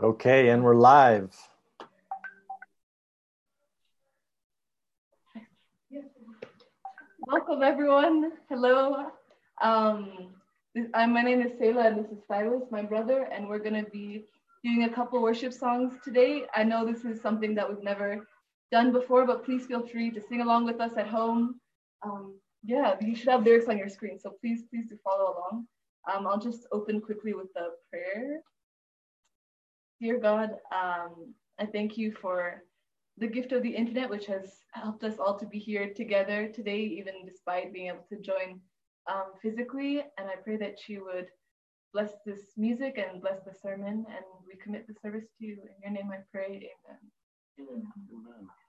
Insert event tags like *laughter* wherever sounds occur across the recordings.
Okay, and we're live. Welcome, everyone. Hello. Um, I'm, my name is Selah, and this is Cyrus, my brother, and we're going to be doing a couple worship songs today. I know this is something that we've never done before, but please feel free to sing along with us at home. Um, yeah, you should have lyrics on your screen, so please, please do follow along. Um, I'll just open quickly with the prayer. Dear God, um, I thank you for the gift of the internet, which has helped us all to be here together today, even despite being able to join um, physically. And I pray that you would bless this music and bless the sermon. And we commit the service to you. In your name I pray, amen. Amen. worship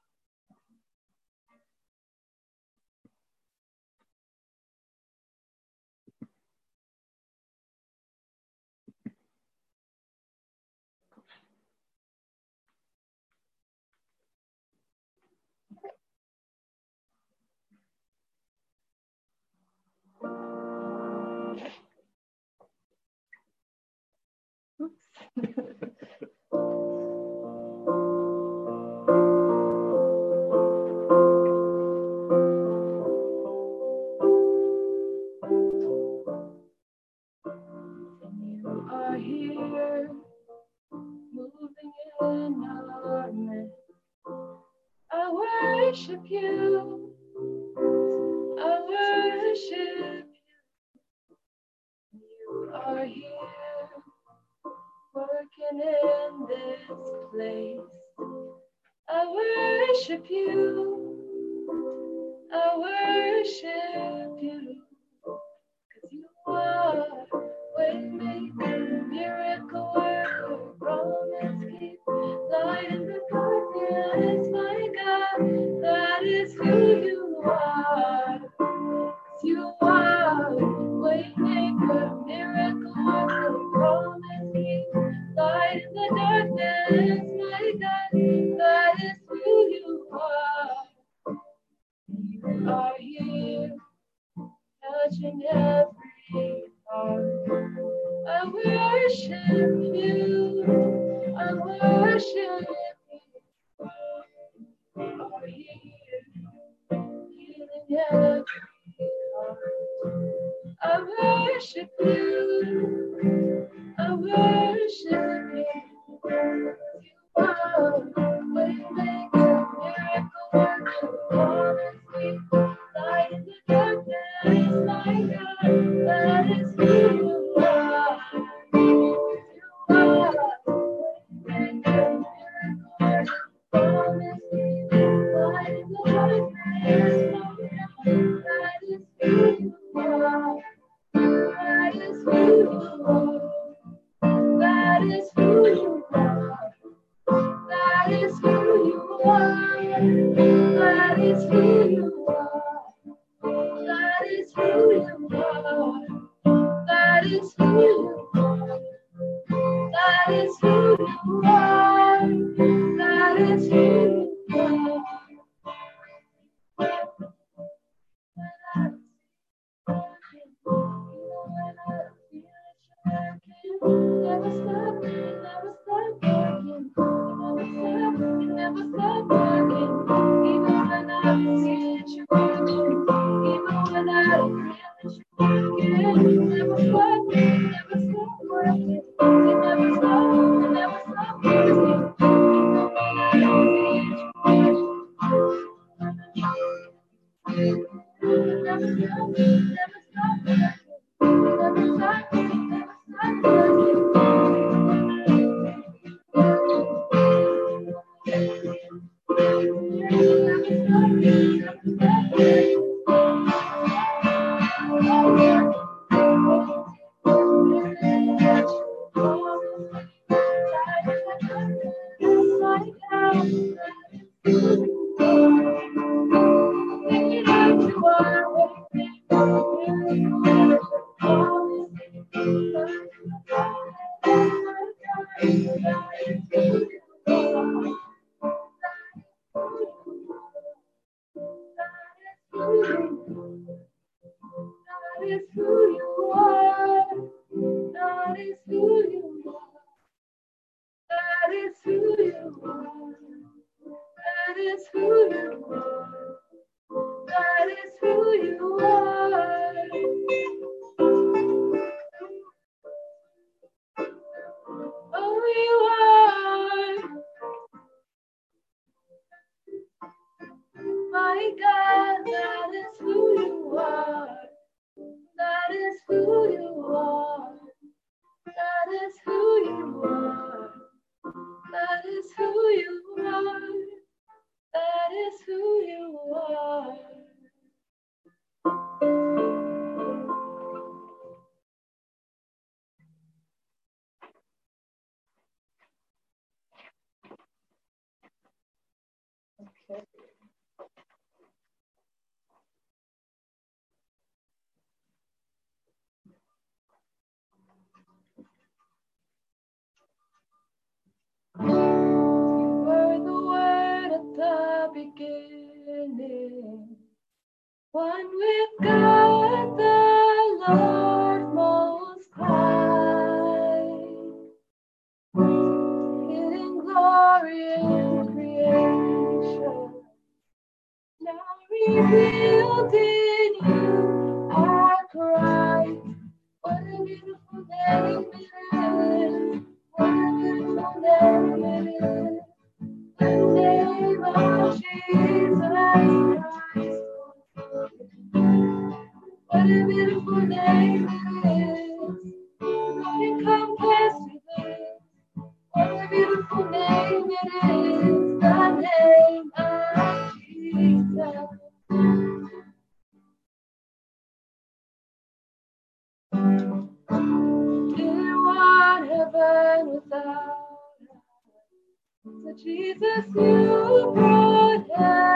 you brought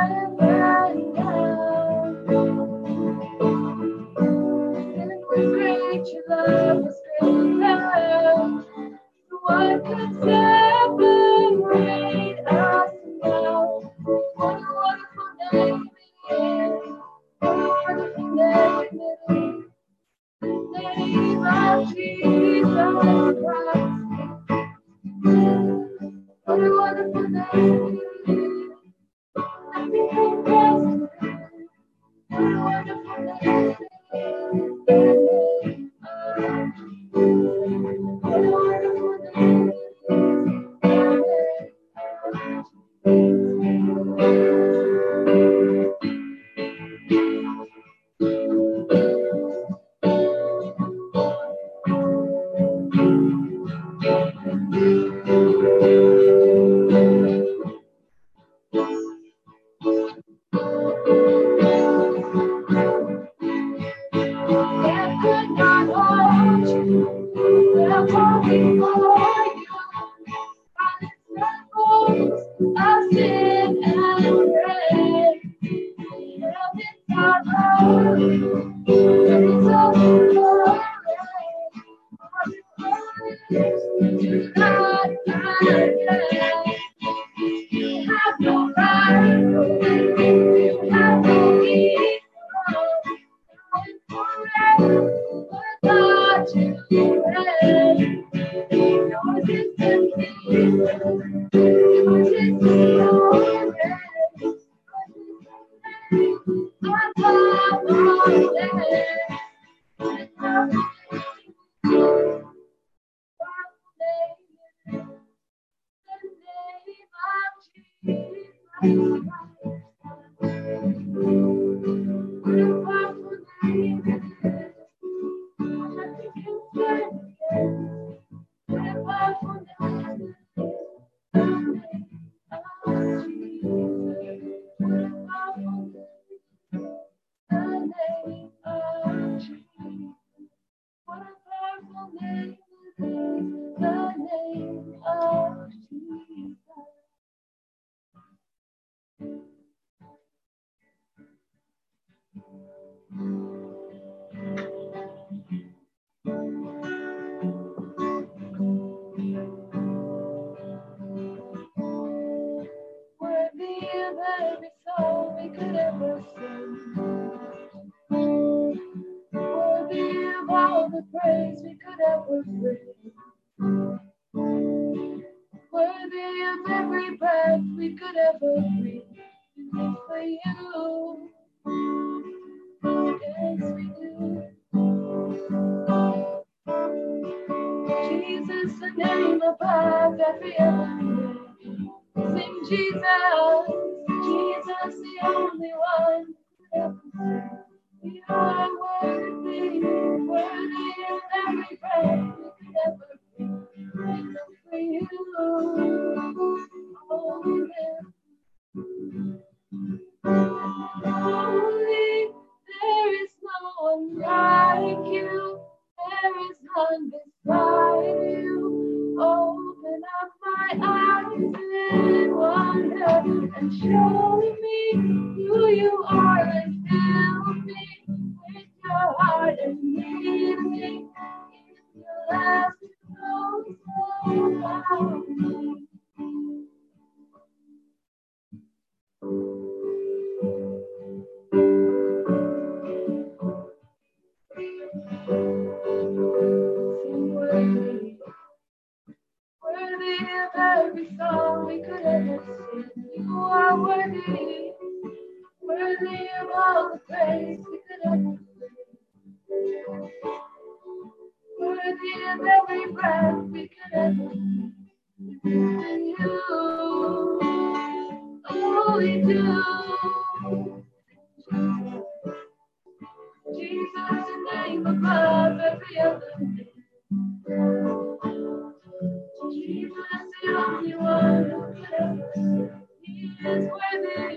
He is worthy,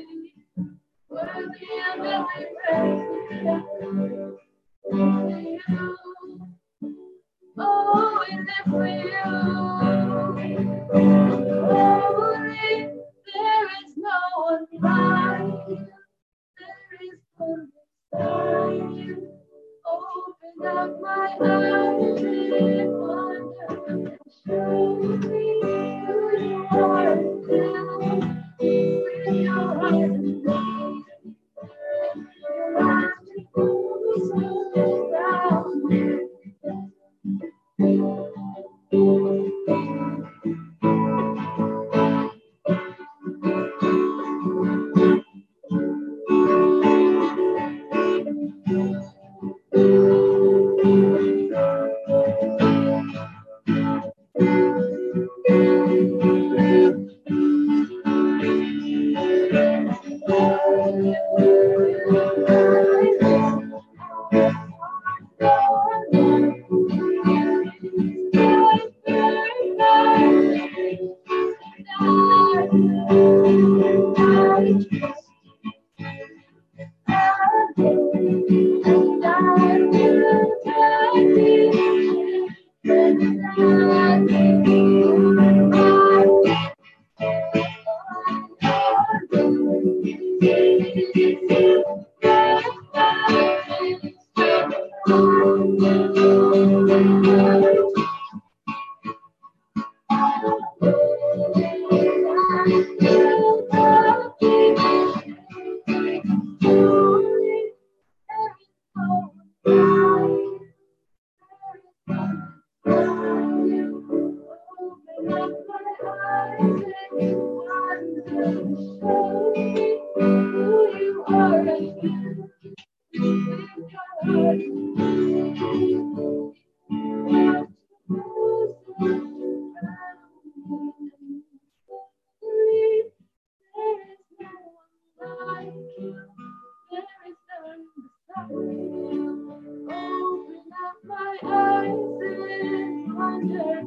wonder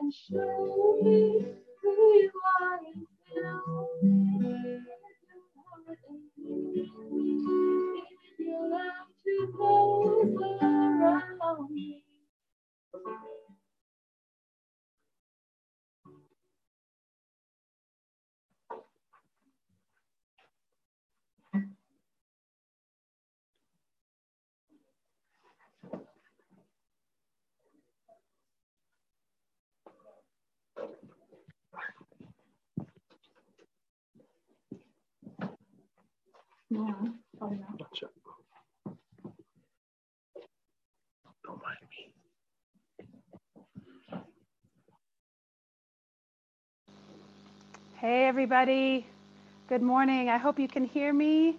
and show me everybody. Good morning. I hope you can hear me.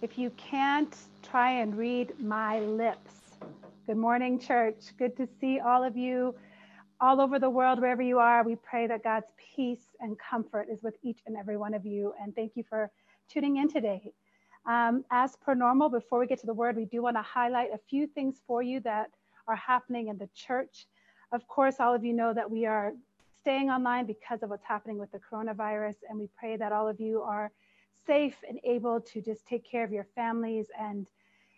If you can't, try and read my lips. Good morning, church. Good to see all of you all over the world, wherever you are. We pray that God's peace and comfort is with each and every one of you. And thank you for tuning in today. Um, as per normal, before we get to the word, we do want to highlight a few things for you that are happening in the church. Of course, all of you know that we are staying online because of what's happening with the coronavirus, and we pray that all of you are safe and able to just take care of your families and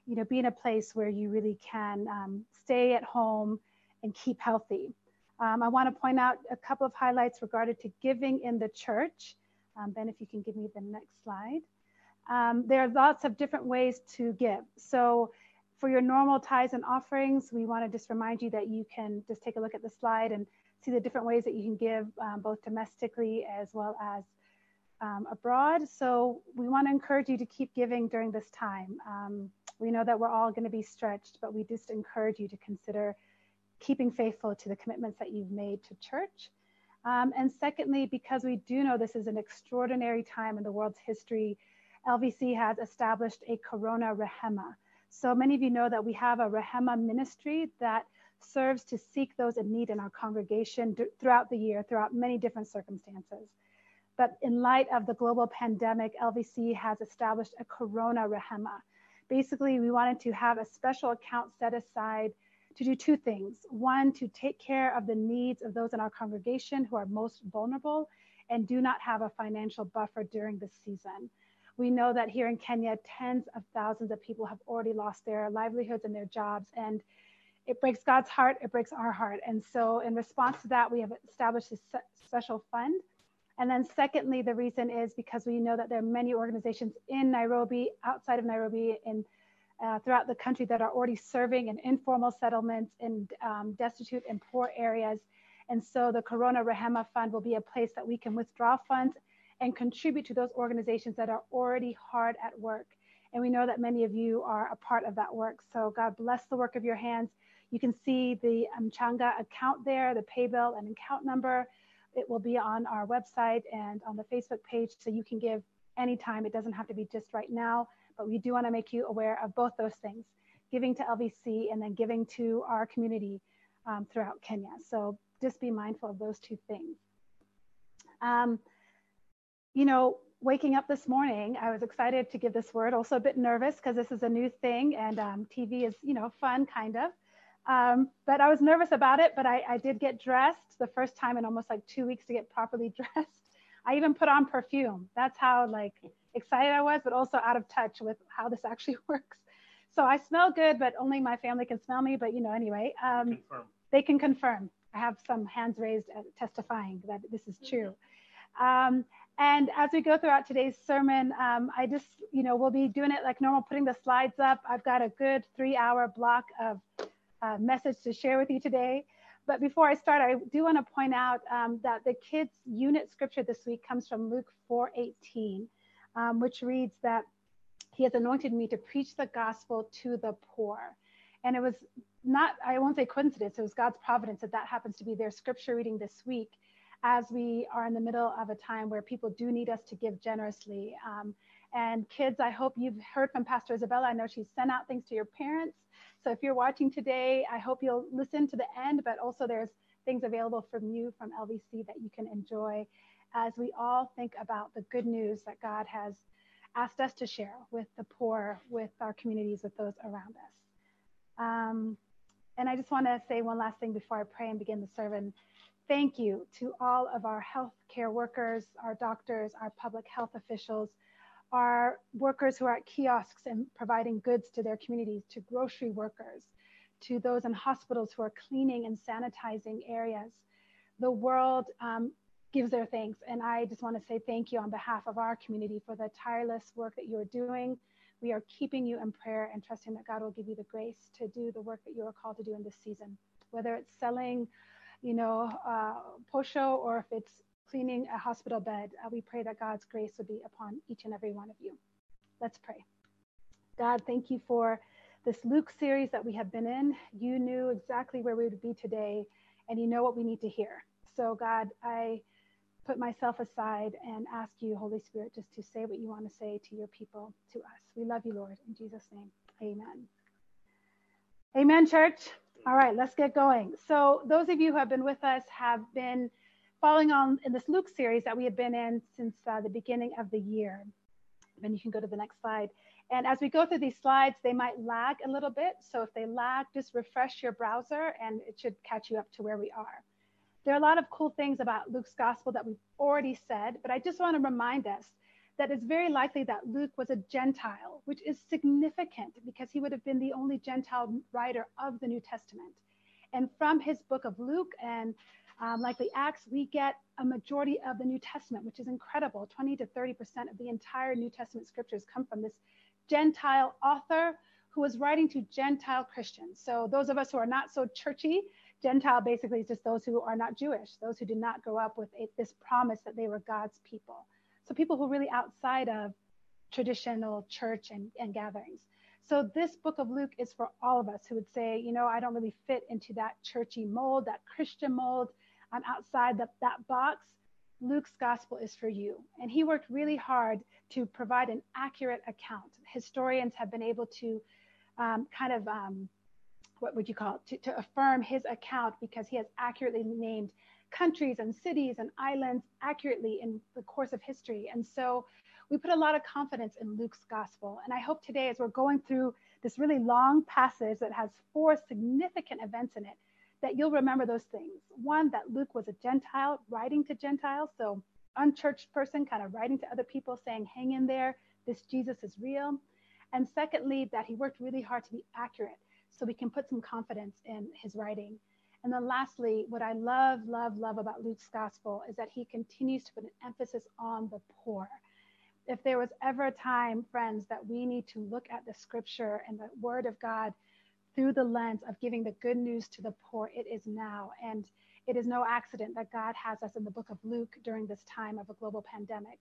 you know be in a place where you really can um, stay at home and keep healthy. Um, I want to point out a couple of highlights regarding to giving in the church. Um, ben, if you can give me the next slide. Um, there are lots of different ways to give. So for your normal tithes and offerings, we want to just remind you that you can just take a look at the slide and see the different ways that you can give um, both domestically as well as um, abroad. So we want to encourage you to keep giving during this time. Um, we know that we're all going to be stretched, but we just encourage you to consider keeping faithful to the commitments that you've made to church. Um, and secondly, because we do know this is an extraordinary time in the world's history, LVC has established a Corona Rehema. So many of you know that we have a Rehema ministry that serves to seek those in need in our congregation throughout the year, throughout many different circumstances. But in light of the global pandemic, LVC has established a Corona Rehema. Basically, we wanted to have a special account set aside to do two things. One, to take care of the needs of those in our congregation who are most vulnerable and do not have a financial buffer during this season. We know that here in Kenya, tens of thousands of people have already lost their livelihoods and their jobs. And it breaks God's heart, it breaks our heart. And so, in response to that, we have established a special fund. And then, secondly, the reason is because we know that there are many organizations in Nairobi, outside of Nairobi, in uh, throughout the country that are already serving in informal settlements in um, destitute and poor areas. And so the Corona Rehema Fund will be a place that we can withdraw funds and contribute to those organizations that are already hard at work. And we know that many of you are a part of that work. So God bless the work of your hands. You can see the Mchanga account there, the pay bill and account number. It will be on our website and on the Facebook page so you can give anytime. It doesn't have to be just right now but we do want to make you aware of both those things giving to LVC and then giving to our community um, throughout Kenya. So just be mindful of those two things. Um, you know, waking up this morning, I was excited to give this word, also a bit nervous because this is a new thing and um, TV is, you know, fun kind of. Um, but I was nervous about it, but I, I did get dressed the first time in almost like two weeks to get properly *laughs* dressed. I even put on perfume. That's how like excited I was, but also out of touch with how this actually *laughs* works. So I smell good, but only my family can smell me. But you know, anyway, um, they can confirm. I have some hands raised testifying that this is true. Um, and as we go throughout today's sermon, um, I just, you know, we'll be doing it like normal, putting the slides up. I've got a good three hour block of uh, message to share with you today. But before I start, I do want to point out um, that the kids unit scripture this week comes from Luke 4:18 um, which reads that he has anointed me to preach the gospel to the poor. And it was not, I won't say coincidence, it was God's providence that that happens to be their scripture reading this week as we are in the middle of a time where people do need us to give generously. Um, and kids, I hope you've heard from Pastor Isabella. I know she's sent out things to your parents. So if you're watching today, I hope you'll listen to the end, but also there's things available from you from LVC that you can enjoy as we all think about the good news that God has asked us to share with the poor, with our communities, with those around us. Um, and I just want to say one last thing before I pray and begin the sermon. Thank you to all of our healthcare workers, our doctors, our public health officials, our workers who are at kiosks and providing goods to their communities, to grocery workers, to those in hospitals who are cleaning and sanitizing areas. The world um, gives their thanks. And I just want to say thank you on behalf of our community for the tireless work that you're doing. We are keeping you in prayer and trusting that God will give you the grace to do the work that you are called to do in this season, whether it's selling, you know, uh, posho or if it's cleaning a hospital bed. Uh, we pray that God's grace would be upon each and every one of you. Let's pray. God, thank you for this Luke series that we have been in. You knew exactly where we would be today, and you know what we need to hear. So, God, I put myself aside and ask you, Holy Spirit, just to say what you want to say to your people, to us. We love you, Lord. In Jesus' name, amen. Amen, church. All right, let's get going. So, those of you who have been with us have been following on in this Luke series that we have been in since uh, the beginning of the year. And you can go to the next slide. And as we go through these slides, they might lag a little bit. So if they lag, just refresh your browser and it should catch you up to where we are. There are a lot of cool things about Luke's gospel that we've already said, but I just want to remind us that it's very likely that Luke was a Gentile, which is significant because he would have been the only Gentile writer of the New Testament. And from his book of Luke and um, the Acts, we get a majority of the New Testament, which is incredible. 20 to 30% of the entire New Testament scriptures come from this Gentile author who was writing to Gentile Christians. So those of us who are not so churchy, Gentile basically is just those who are not Jewish, those who did not grow up with a, this promise that they were God's people. So people who really outside of traditional church and, and gatherings. So this book of Luke is for all of us who would say, you know, I don't really fit into that churchy mold, that Christian mold. I'm outside the, that box. Luke's gospel is for you. And he worked really hard to provide an accurate account. Historians have been able to um, kind of, um, what would you call it, to, to affirm his account because he has accurately named countries and cities and islands accurately in the course of history. And so we put a lot of confidence in Luke's gospel. And I hope today, as we're going through this really long passage that has four significant events in it, that you'll remember those things. One, that Luke was a Gentile writing to Gentiles, so unchurched person kind of writing to other people saying, hang in there, this Jesus is real. And secondly, that he worked really hard to be accurate so we can put some confidence in his writing. And then lastly, what I love, love, love about Luke's gospel is that he continues to put an emphasis on the poor. If there was ever a time, friends, that we need to look at the scripture and the word of God through the lens of giving the good news to the poor, it is now. And it is no accident that God has us in the book of Luke during this time of a global pandemic,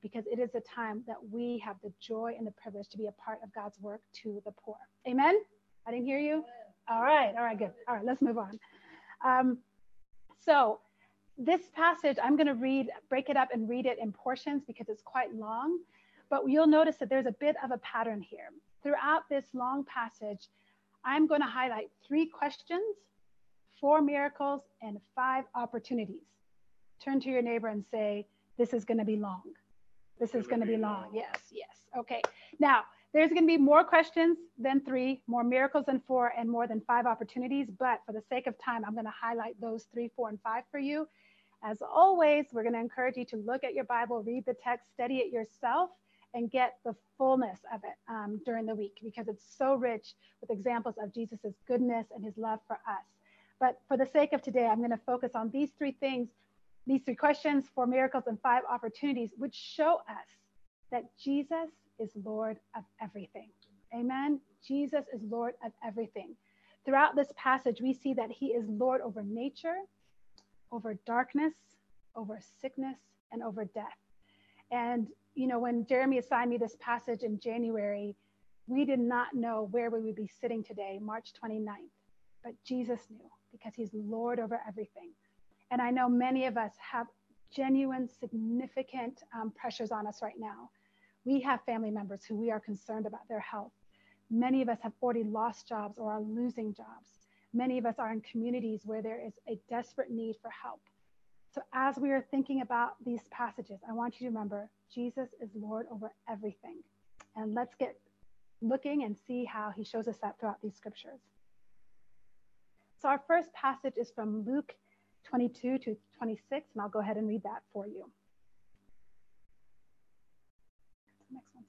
because it is a time that we have the joy and the privilege to be a part of God's work to the poor. Amen? I didn't hear you? All right, all right, good. All right, let's move on. Um, so, this passage, I'm going to read, break it up and read it in portions because it's quite long. But you'll notice that there's a bit of a pattern here. Throughout this long passage, I'm going to highlight three questions, four miracles, and five opportunities. Turn to your neighbor and say, This is going to be long. This is going to be long. Yes, yes. Okay. Now, there's going to be more questions than three, more miracles than four, and more than five opportunities. But for the sake of time, I'm going to highlight those three, four, and five for you. As always, we're going to encourage you to look at your Bible, read the text, study it yourself, and get the fullness of it um, during the week because it's so rich with examples of Jesus's goodness and his love for us. But for the sake of today, I'm going to focus on these three things, these three questions, four miracles, and five opportunities, which show us that Jesus is Lord of everything. Amen. Jesus is Lord of everything. Throughout this passage, we see that he is Lord over nature, over darkness, over sickness, and over death. And you know, when Jeremy assigned me this passage in January, we did not know where we would be sitting today, March 29th. But Jesus knew because he's Lord over everything. And I know many of us have genuine, significant um, pressures on us right now. We have family members who we are concerned about their health. Many of us have already lost jobs or are losing jobs. Many of us are in communities where there is a desperate need for help. So, as we are thinking about these passages, I want you to remember Jesus is Lord over everything. And let's get looking and see how he shows us that throughout these scriptures. So, our first passage is from Luke 22 to 26, and I'll go ahead and read that for you. Next one.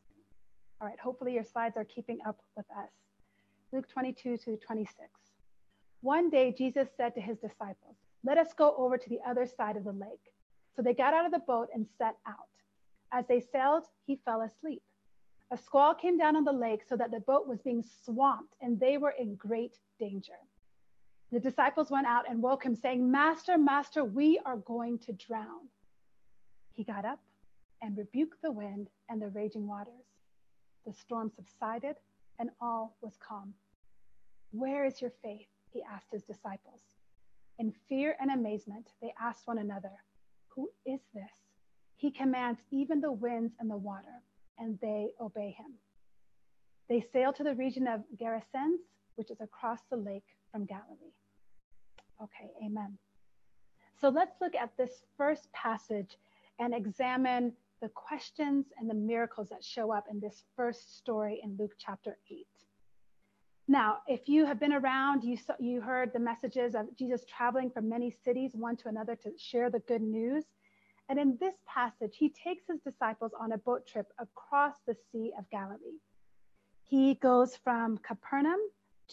All right, hopefully your slides are keeping up with us. Luke 22 to 26. One day, Jesus said to his disciples, let us go over to the other side of the lake. So they got out of the boat and set out. As they sailed, he fell asleep. A squall came down on the lake so that the boat was being swamped and they were in great danger. The disciples went out and woke him, saying, Master, Master, we are going to drown. He got up and rebuked the wind and the raging waters. The storm subsided and all was calm. Where is your faith? He asked his disciples. In fear and amazement, they asked one another, Who is this? He commands even the winds and the water, and they obey him. They sail to the region of Gerasenes, which is across the lake from Galilee. Okay, amen. So let's look at this first passage and examine the questions and the miracles that show up in this first story in Luke chapter 8. Now, if you have been around, you, saw, you heard the messages of Jesus traveling from many cities, one to another, to share the good news. And in this passage, he takes his disciples on a boat trip across the Sea of Galilee. He goes from Capernaum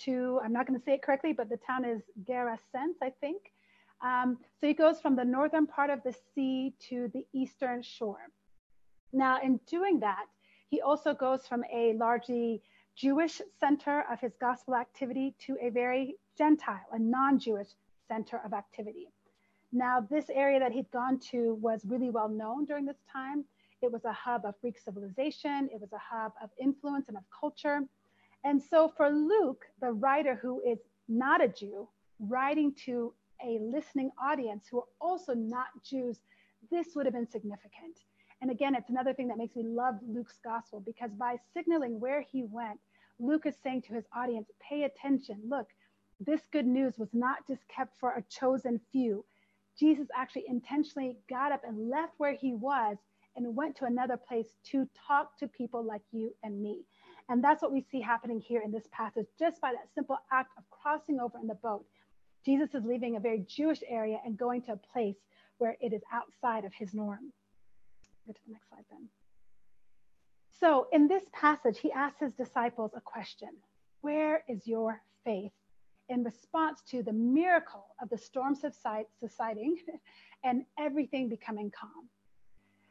to, I'm not going to say it correctly, but the town is Gerasenes, I think. Um, so he goes from the northern part of the sea to the eastern shore. Now, in doing that, he also goes from a largely Jewish center of his gospel activity to a very Gentile, a non Jewish center of activity. Now, this area that he'd gone to was really well known during this time. It was a hub of Greek civilization, it was a hub of influence and of culture. And so, for Luke, the writer who is not a Jew, writing to a listening audience who are also not Jews, this would have been significant. And again, it's another thing that makes me love Luke's gospel because by signaling where he went, Luke is saying to his audience, pay attention. Look, this good news was not just kept for a chosen few. Jesus actually intentionally got up and left where he was and went to another place to talk to people like you and me. And that's what we see happening here in this passage, just by that simple act of crossing over in the boat. Jesus is leaving a very Jewish area and going to a place where it is outside of his norm. Go to the next slide then. So in this passage, he asks his disciples a question Where is your faith? In response to the miracle of the storm subsiding *laughs* and everything becoming calm.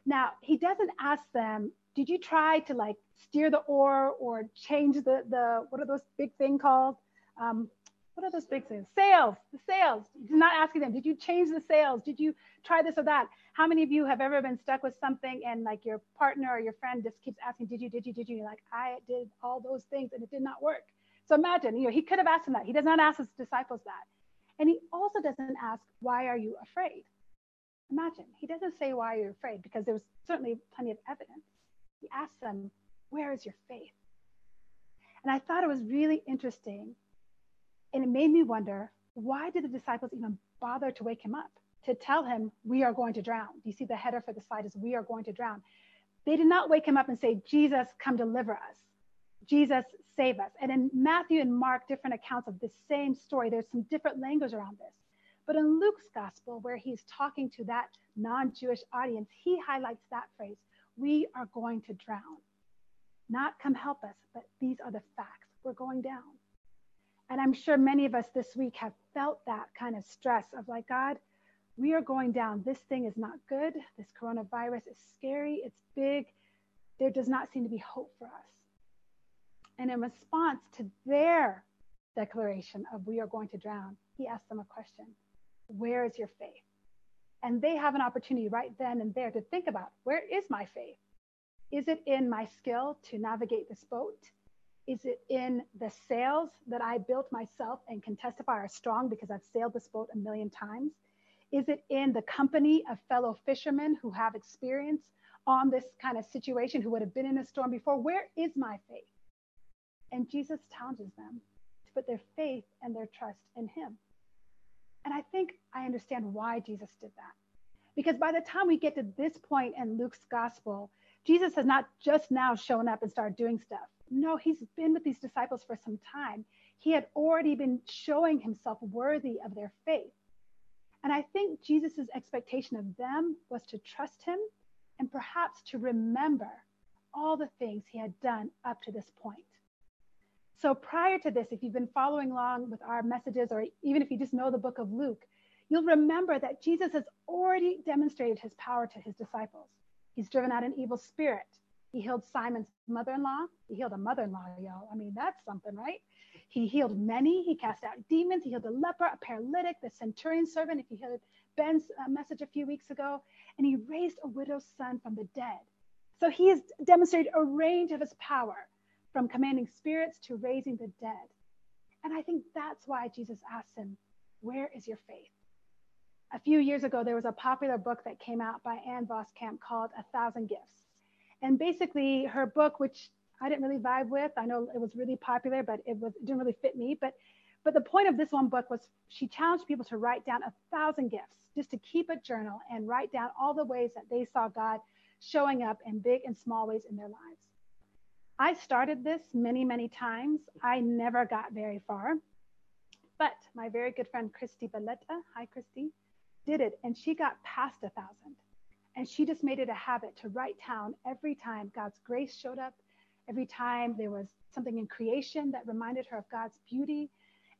Now, he doesn't ask them, Did you try to like steer the oar or change the, the what are those big thing called? Um, what are those big things? Sails, the sails. He's not asking them, did you change the sails? Did you try this or that? How many of you have ever been stuck with something and like your partner or your friend just keeps asking, did you, did you, did you? You're like, I did all those things and it did not work. So imagine, you know, he could have asked him that. He does not ask his disciples that. And he also doesn't ask, why are you afraid? Imagine, he doesn't say why you're afraid because there was certainly plenty of evidence. He asks them, where is your faith? And I thought it was really interesting and it made me wonder why did the disciples even bother to wake him up to tell him, We are going to drown? Do you see the header for the slide is We are going to drown? They did not wake him up and say, Jesus, come deliver us. Jesus, save us. And in Matthew and Mark, different accounts of the same story, there's some different language around this. But in Luke's gospel, where he's talking to that non Jewish audience, he highlights that phrase We are going to drown. Not come help us, but these are the facts. We're going down. And I'm sure many of us this week have felt that kind of stress of like, God, we are going down. This thing is not good. This coronavirus is scary. It's big. There does not seem to be hope for us. And in response to their declaration of we are going to drown, he asked them a question Where is your faith? And they have an opportunity right then and there to think about where is my faith? Is it in my skill to navigate this boat? Is it in the sails that I built myself and can testify are strong because I've sailed this boat a million times? Is it in the company of fellow fishermen who have experience on this kind of situation, who would have been in a storm before? Where is my faith? And Jesus challenges them to put their faith and their trust in him. And I think I understand why Jesus did that. Because by the time we get to this point in Luke's gospel, Jesus has not just now shown up and started doing stuff. No, he's been with these disciples for some time. He had already been showing himself worthy of their faith. And I think Jesus' expectation of them was to trust him and perhaps to remember all the things he had done up to this point. So prior to this, if you've been following along with our messages, or even if you just know the book of Luke, you'll remember that Jesus has already demonstrated his power to his disciples. He's driven out an evil spirit. He healed Simon's mother in law. He healed a mother in law, y'all. I mean, that's something, right? He healed many. He cast out demons. He healed a leper, a paralytic, the centurion servant, if you heard Ben's uh, message a few weeks ago. And he raised a widow's son from the dead. So he has demonstrated a range of his power from commanding spirits to raising the dead. And I think that's why Jesus asked him, Where is your faith? A few years ago, there was a popular book that came out by Ann Voskamp called A Thousand Gifts. And basically, her book, which I didn't really vibe with, I know it was really popular, but it, was, it didn't really fit me. But, but the point of this one book was she challenged people to write down a thousand gifts, just to keep a journal and write down all the ways that they saw God showing up in big and small ways in their lives. I started this many, many times. I never got very far. But my very good friend Christy Belletta, hi Christy, did it and she got past a thousand. And she just made it a habit to write down every time God's grace showed up, every time there was something in creation that reminded her of God's beauty,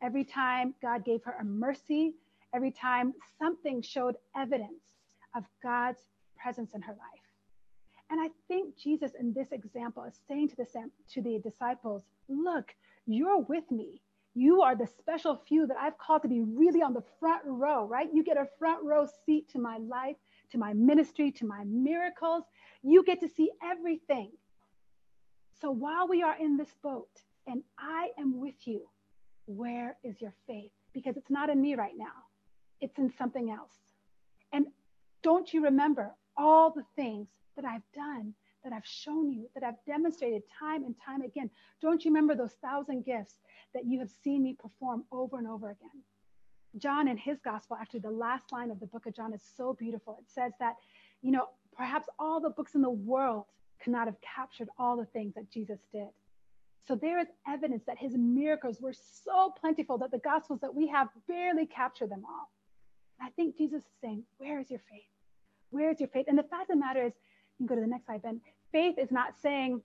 every time God gave her a mercy, every time something showed evidence of God's presence in her life. And I think Jesus in this example is saying to the, to the disciples, look, you're with me. You are the special few that I've called to be really on the front row, right? You get a front row seat to my life, to my ministry, to my miracles. You get to see everything. So while we are in this boat and I am with you, where is your faith? Because it's not in me right now, it's in something else. And don't you remember all the things that I've done, that I've shown you, that I've demonstrated time and time again? Don't you remember those thousand gifts that you have seen me perform over and over again? John in his gospel, actually, the last line of the book of John is so beautiful. It says that, you know, perhaps all the books in the world cannot have captured all the things that Jesus did. So there is evidence that his miracles were so plentiful that the gospels that we have barely capture them all. I think Jesus is saying, Where is your faith? Where is your faith? And the fact of the matter is, you can go to the next slide, Ben. Faith is not saying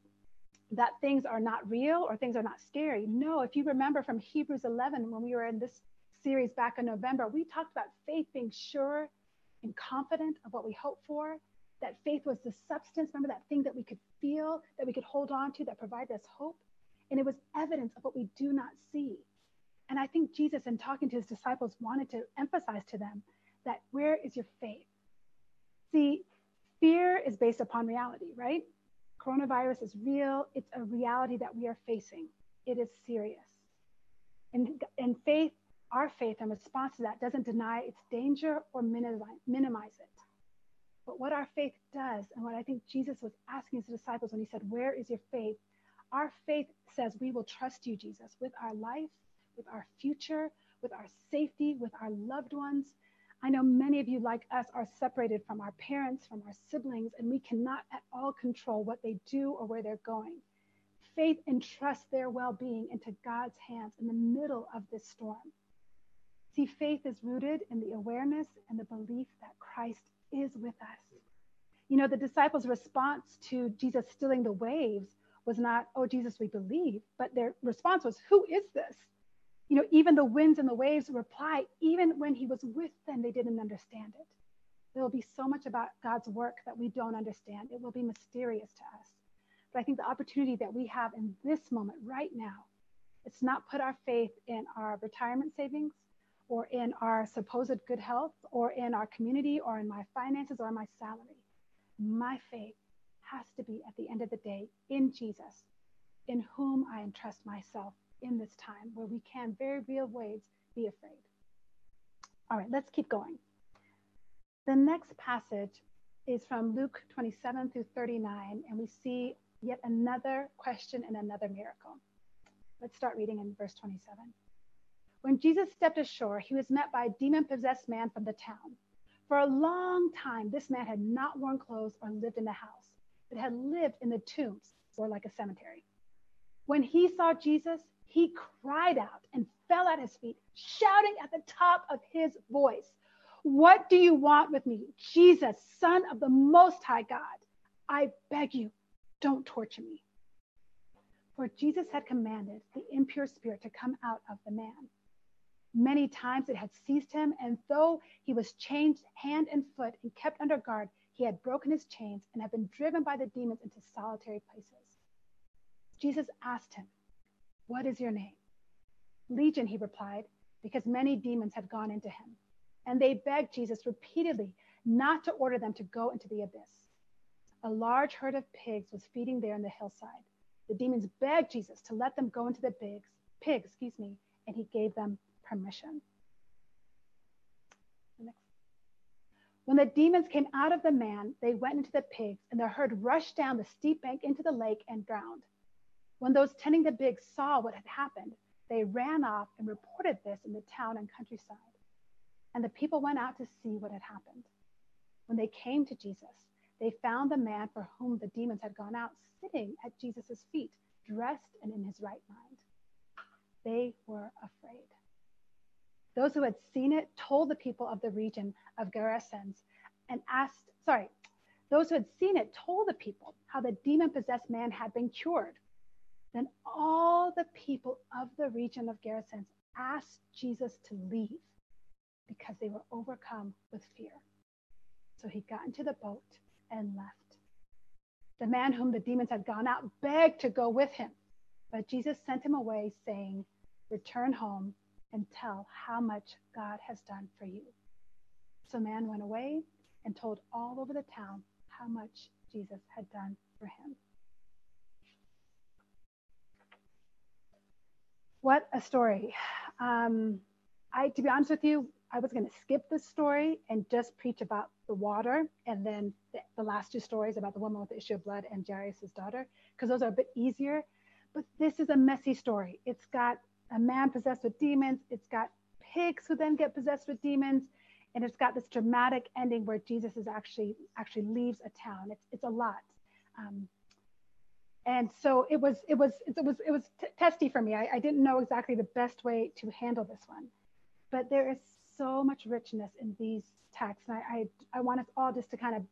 that things are not real or things are not scary. No, if you remember from Hebrews 11, when we were in this series back in November, we talked about faith being sure and confident of what we hope for. That faith was the substance, remember that thing that we could feel, that we could hold on to, that provided us hope. And it was evidence of what we do not see. And I think Jesus, in talking to his disciples, wanted to emphasize to them that where is your faith? See, fear is based upon reality, right? Coronavirus is real, it's a reality that we are facing. It is serious. And, and faith, our faith in response to that doesn't deny its danger or minimize, minimize it. But what our faith does, and what I think Jesus was asking his disciples when he said, Where is your faith? Our faith says we will trust you, Jesus, with our life, with our future, with our safety, with our loved ones. I know many of you, like us, are separated from our parents, from our siblings, and we cannot at all control what they do or where they're going. Faith entrusts their well being into God's hands in the middle of this storm. See, faith is rooted in the awareness and the belief that Christ is with us. You know, the disciples' response to Jesus stilling the waves was not, oh, Jesus, we believe, but their response was, who is this? You know, even the winds and the waves reply, even when he was with them, they didn't understand it. There will be so much about God's work that we don't understand. It will be mysterious to us. But I think the opportunity that we have in this moment right now, it's not put our faith in our retirement savings or in our supposed good health or in our community or in my finances or my salary. My faith has to be at the end of the day in Jesus, in whom I entrust myself in this time where we can very real ways be afraid. All right, let's keep going. The next passage is from Luke 27 through 39, and we see yet another question and another miracle. Let's start reading in verse 27. When Jesus stepped ashore, he was met by a demon possessed man from the town. For a long time, this man had not worn clothes or lived in a house but had lived in the tombs or like a cemetery. When he saw Jesus, he cried out and fell at his feet, shouting at the top of his voice, What do you want with me, Jesus, Son of the Most High God? I beg you, don't torture me. For Jesus had commanded the impure spirit to come out of the man. Many times it had seized him, and though he was chained hand and foot and kept under guard, he had broken his chains and had been driven by the demons into solitary places. Jesus asked him, What is your name? Legion, he replied, because many demons had gone into him. And they begged Jesus repeatedly not to order them to go into the abyss. A large herd of pigs was feeding there in the hillside. The demons begged Jesus to let them go into the pigs, pigs, excuse me, and he gave them permission. When the demons came out of the man, they went into the pigs, and the herd rushed down the steep bank into the lake and drowned. When those tending the pigs saw what had happened, they ran off and reported this in the town and countryside. And the people went out to see what had happened. When they came to Jesus, they found the man for whom the demons had gone out sitting at Jesus' feet, dressed and in his right mind. They were afraid. Those who had seen it told the people of the region of Gerasenes and asked, sorry, those who had seen it told the people how the demon possessed man had been cured. Then all the people of the region of Gerasenes asked Jesus to leave because they were overcome with fear. So he got into the boat and left. The man whom the demons had gone out begged to go with him, but Jesus sent him away, saying, Return home and tell how much God has done for you. So the man went away and told all over the town how much Jesus had done for him. What a story. Um, I, to be honest with you, I was going to skip this story and just preach about the water and then the, the last two stories about the woman with the issue of blood and Jairus' daughter, because those are a bit easier. But this is a messy story. It's got a man possessed with demons. It's got pigs who then get possessed with demons, and it's got this dramatic ending where Jesus is actually actually leaves a town. It's it's a lot, um, and so it was it was it was it was t- testy for me. I, I didn't know exactly the best way to handle this one, but there is so much richness in these texts, and I I, I want us all just to kind of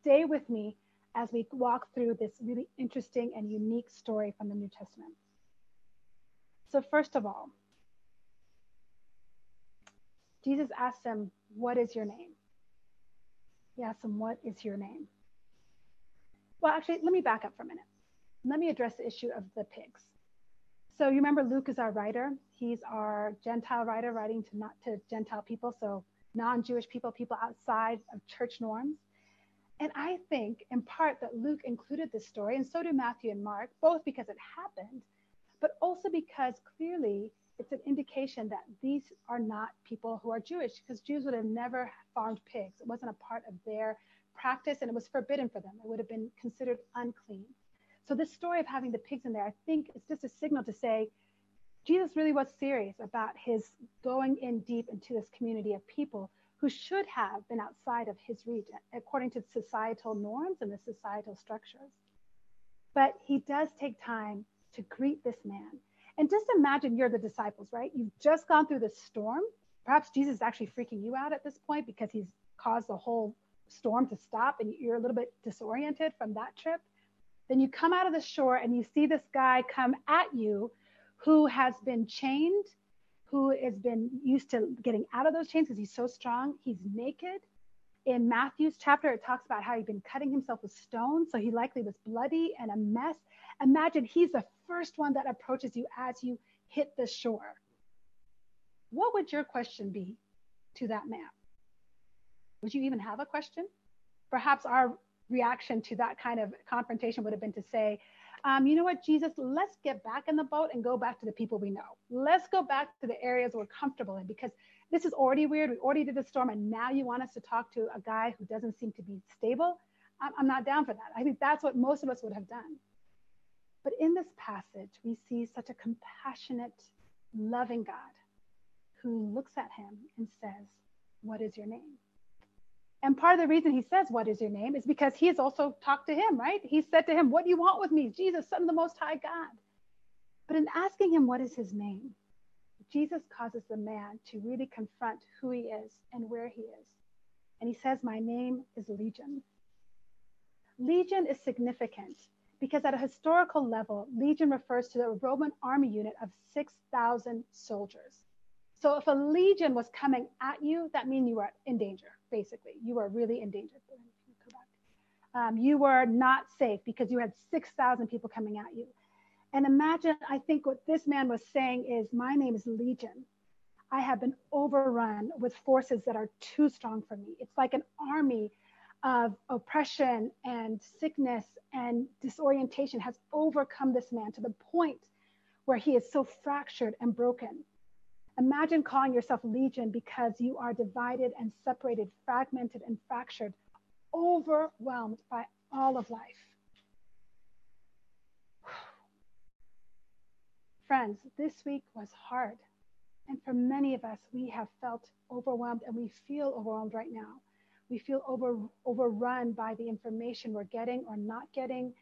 stay with me as we walk through this really interesting and unique story from the New Testament. So, first of all, Jesus asked him, What is your name? He asked him, What is your name? Well, actually, let me back up for a minute. Let me address the issue of the pigs. So, you remember Luke is our writer. He's our Gentile writer, writing to not to Gentile people, so non-Jewish people, people outside of church norms. And I think, in part, that Luke included this story, and so do Matthew and Mark, both because it happened, but also because clearly it's an indication that these are not people who are Jewish, because Jews would have never farmed pigs. It wasn't a part of their practice and it was forbidden for them. It would have been considered unclean. So, this story of having the pigs in there, I think, is just a signal to say Jesus really was serious about his going in deep into this community of people who should have been outside of his reach according to societal norms and the societal structures. But he does take time to greet this man. And just imagine you're the disciples, right? You've just gone through this storm. Perhaps Jesus is actually freaking you out at this point because he's caused the whole storm to stop and you're a little bit disoriented from that trip. Then you come out of the shore and you see this guy come at you who has been chained, who has been used to getting out of those chains because he's so strong. He's naked. In Matthew's chapter, it talks about how he'd been cutting himself with stones. So he likely was bloody and a mess. Imagine he's the first one that approaches you as you hit the shore. What would your question be to that man? Would you even have a question? Perhaps our reaction to that kind of confrontation would have been to say, um, you know what, Jesus, let's get back in the boat and go back to the people we know. Let's go back to the areas we're comfortable in because this is already weird. We already did the storm, and now you want us to talk to a guy who doesn't seem to be stable. I'm, I'm not down for that. I think that's what most of us would have done. But in this passage, we see such a compassionate, loving God who looks at him and says, What is your name? And part of the reason he says, What is your name? is because he has also talked to him, right? He said to him, What do you want with me? Jesus, Son of the Most High God. But in asking him, What is his name? Jesus causes the man to really confront who he is and where he is. And he says, My name is Legion. Legion is significant because at a historical level, legion refers to the Roman army unit of 6,000 soldiers. So if a legion was coming at you, that means you were in danger, basically. You were really in danger. Um, you were not safe because you had 6,000 people coming at you. And imagine, I think what this man was saying is, My name is Legion. I have been overrun with forces that are too strong for me. It's like an army of oppression and sickness and disorientation has overcome this man to the point where he is so fractured and broken. Imagine calling yourself legion because you are divided and separated, fragmented and fractured, overwhelmed by all of life. *sighs* Friends, this week was hard. And for many of us, we have felt overwhelmed and we feel overwhelmed right now. We feel over, overrun by the information we're getting or not getting,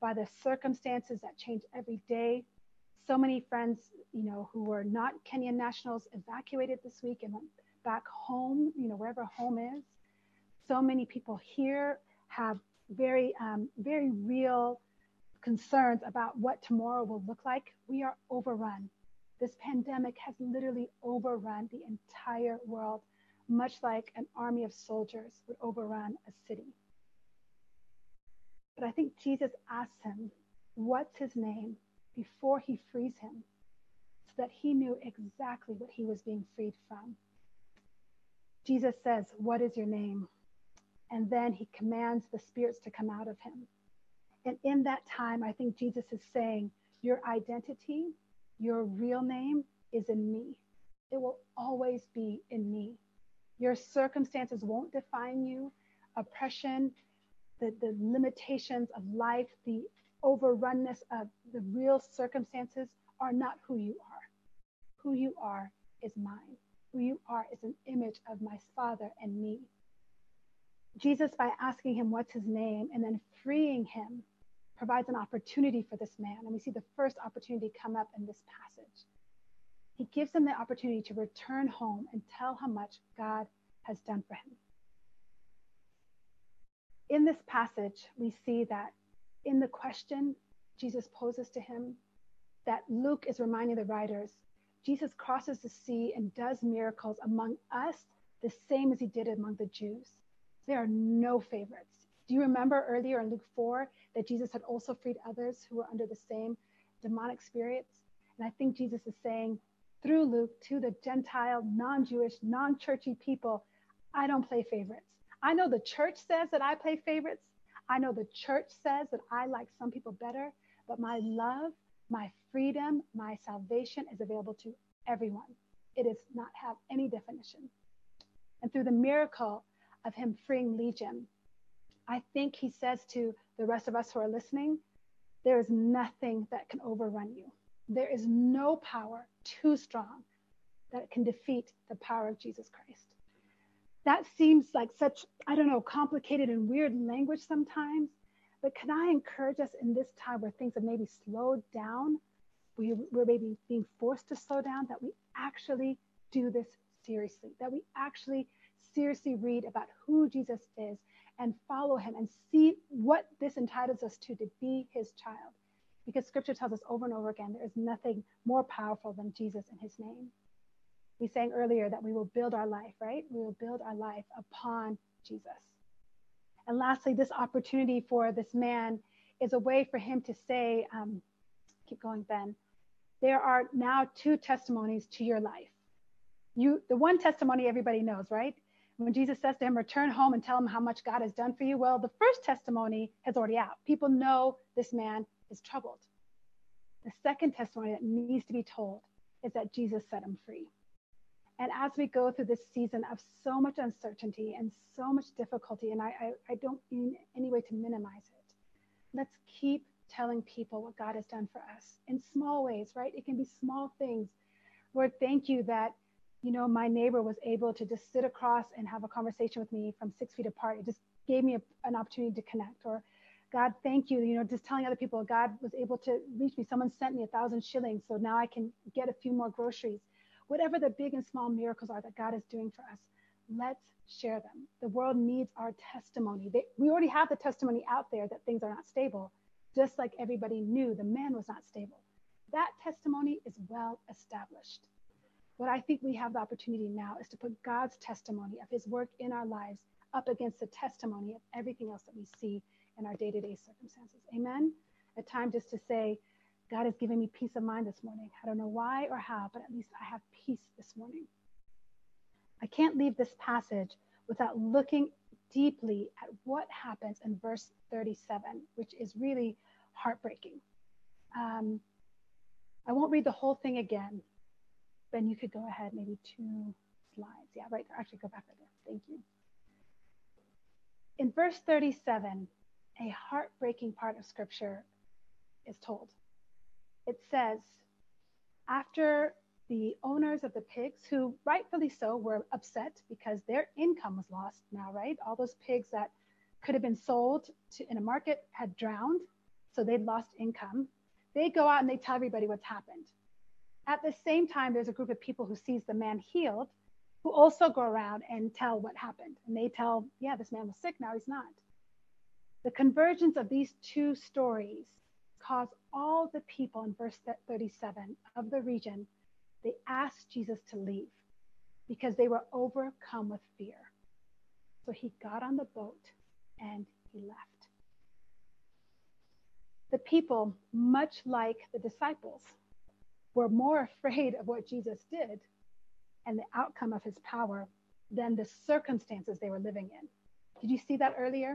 by the circumstances that change every day. So many friends, you know, who were not Kenyan nationals evacuated this week and went back home, you know, wherever home is. So many people here have very, um, very real concerns about what tomorrow will look like. We are overrun. This pandemic has literally overrun the entire world, much like an army of soldiers would overrun a city. But I think Jesus asks him, What's his name? Before he frees him, so that he knew exactly what he was being freed from. Jesus says, What is your name? And then he commands the spirits to come out of him. And in that time, I think Jesus is saying, Your identity, your real name is in me. It will always be in me. Your circumstances won't define you. Oppression, the, the limitations of life, the overrunness of the real circumstances are not who you are. Who you are is mine. Who you are is an image of my Father and me. Jesus, by asking him what's his name and then freeing him, provides an opportunity for this man. And we see the first opportunity come up in this passage. He gives him the opportunity to return home and tell how much God has done for him. In this passage, we see that in the question Jesus poses to him, that Luke is reminding the writers Jesus crosses the sea and does miracles among us the same as he did among the Jews. There are no favorites. Do you remember earlier in Luke 4 that Jesus had also freed others who were under the same demonic spirits? And I think Jesus is saying through Luke to the Gentile, non Jewish, non churchy people, I don't play favorites. I know the church says that I play favorites. I know the church says that I like some people better, but my love, my freedom, my salvation is available to everyone. It does not have any definition. And through the miracle of him freeing Legion, I think he says to the rest of us who are listening, there is nothing that can overrun you. There is no power too strong that can defeat the power of Jesus Christ. That seems like such, I don't know, complicated and weird language sometimes. But can I encourage us in this time where things have maybe slowed down, we, we're maybe being forced to slow down, that we actually do this seriously, that we actually seriously read about who Jesus is and follow him and see what this entitles us to to be his child. Because scripture tells us over and over again there is nothing more powerful than Jesus and his name. We sang earlier that we will build our life, right? We will build our life upon Jesus. And lastly, this opportunity for this man is a way for him to say, um, keep going, Ben. There are now two testimonies to your life. You, the one testimony everybody knows, right? when Jesus says to him, return home and tell him how much God has done for you, well, the first testimony has already out. People know this man is troubled. The second testimony that needs to be told is that Jesus set him free. And as we go through this season of so much uncertainty and so much difficulty, and I, I, I don't mean any way to minimize it, let's keep telling people what God has done for us in small ways, right? It can be small things. Lord, thank you that you know, my neighbor was able to just sit across and have a conversation with me from six feet apart. It just gave me a, an opportunity to connect. Or, God, thank you. You know, just telling other people, God was able to reach me. Someone sent me a thousand shillings, so now I can get a few more groceries. Whatever the big and small miracles are that God is doing for us, let's share them. The world needs our testimony. They, we already have the testimony out there that things are not stable, just like everybody knew the man was not stable. That testimony is well established. What I think we have the opportunity now is to put God's testimony of his work in our lives up against the testimony of everything else that we see in our day to day circumstances. Amen. A time just to say, God has given me peace of mind this morning. I don't know why or how, but at least I have peace this morning. I can't leave this passage without looking deeply at what happens in verse 37, which is really heartbreaking. Um, I won't read the whole thing again, Ben, you could go ahead, maybe two slides. Yeah, right there. Actually, go back right there. Thank you. In verse 37, a heartbreaking part of scripture is told. It says, after the owners of the pigs, who rightfully so were upset because their income was lost now, right? All those pigs that could have been sold to, in a market had drowned, so they'd lost income. They go out and they tell everybody what's happened. At the same time, there's a group of people who sees the man healed, who also go around and tell what happened. And they tell, yeah, this man was sick, now he's not. The convergence of these two stories cause all the people in verse 37 of the region, they asked Jesus to leave because they were overcome with fear. So he got on the boat and he left. The people, much like the disciples, were more *laughs* afraid of what Jesus did and the outcome of his power than the circumstances they were living in. Did you see that earlier?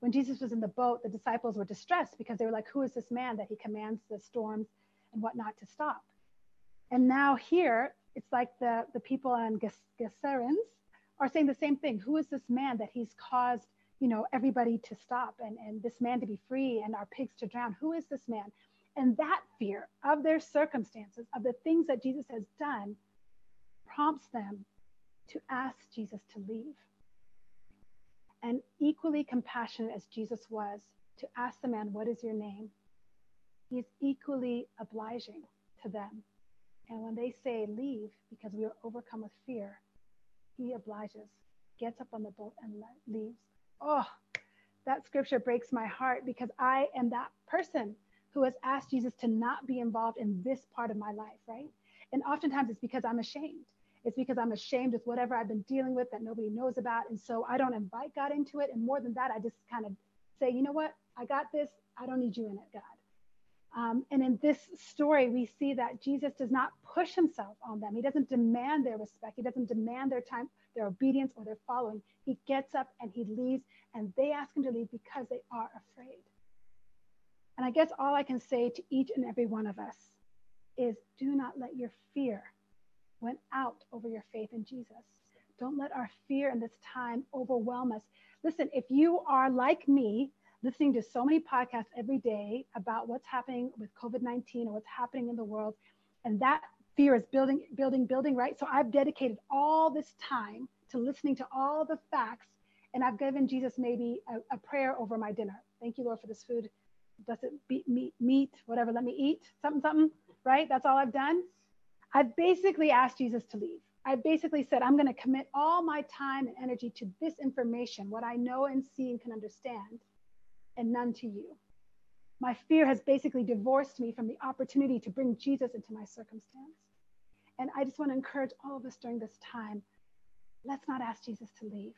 When Jesus was in the boat, the disciples were distressed because they were like, Who is this man that he commands the storms and whatnot to stop? And now here, it's like the, the people on Gerasenes are saying the same thing. Who is this man that he's caused, you know, everybody to stop and, and this man to be free and our pigs to drown? Who is this man? And that fear of their circumstances, of the things that Jesus has done, prompts them to ask Jesus to leave. And equally compassionate as Jesus was to ask the man, What is your name? He is equally obliging to them. And when they say leave because we are overcome with fear, he obliges, gets up on the boat and leaves. Oh, that scripture breaks my heart because I am that person who has asked Jesus to not be involved in this part of my life, right? And oftentimes it's because I'm ashamed. It's because I'm ashamed with whatever I've been dealing with that nobody knows about. And so I don't invite God into it. And more than that, I just kind of say, you know what? I got this. I don't need you in it, God. Um, and in this story, we see that Jesus does not push himself on them. He doesn't demand their respect. He doesn't demand their time, their obedience, or their following. He gets up and he leaves, and they ask him to leave because they are afraid. And I guess all I can say to each and every one of us is do not let your fear win out over your faith in Jesus. Don't let our fear in this time overwhelm us. Listen, if you are like me, listening to so many podcasts every day about what's happening with COVID 19 or what's happening in the world, and that fear is building, building, building, right? So I've dedicated all this time to listening to all the facts, and I've given Jesus maybe a, a prayer over my dinner. Thank you, Lord, for this food does it beat meat, meat, whatever, let me eat something, something, right? That's all I've done. I've basically asked Jesus to leave. I basically said, I'm going to commit all my time and energy to this information, what I know and see and can understand, and none to you. My fear has basically divorced me from the opportunity to bring Jesus into my circumstance. And I just want to encourage all of us during this time let's not ask Jesus to leave.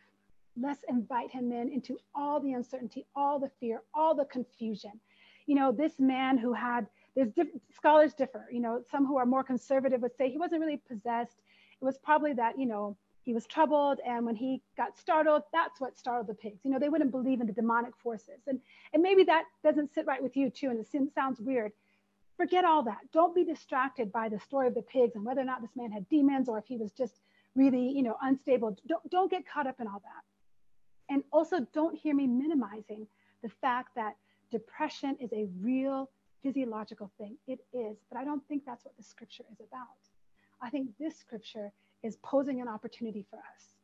Let's invite him in into all the uncertainty, all the fear, all the confusion you know, this man who had, there's diff- scholars differ, you know, some who are more conservative would say he wasn't really possessed. It was probably that, you know, he was troubled and when he got startled that's what startled the pigs. You know they wouldn't believe in the demonic forces. And and maybe that doesn't sit right with you too and it sounds weird. Forget all that. Don't be distracted by the story of the pigs and whether or not this man had demons or if he was just really you know unstable. Don't, don't get caught up in all that. And also don't hear me minimizing the fact that Depression is a real physiological thing. It is, but I don't think that's what the scripture is about. I think this scripture is posing an opportunity for us.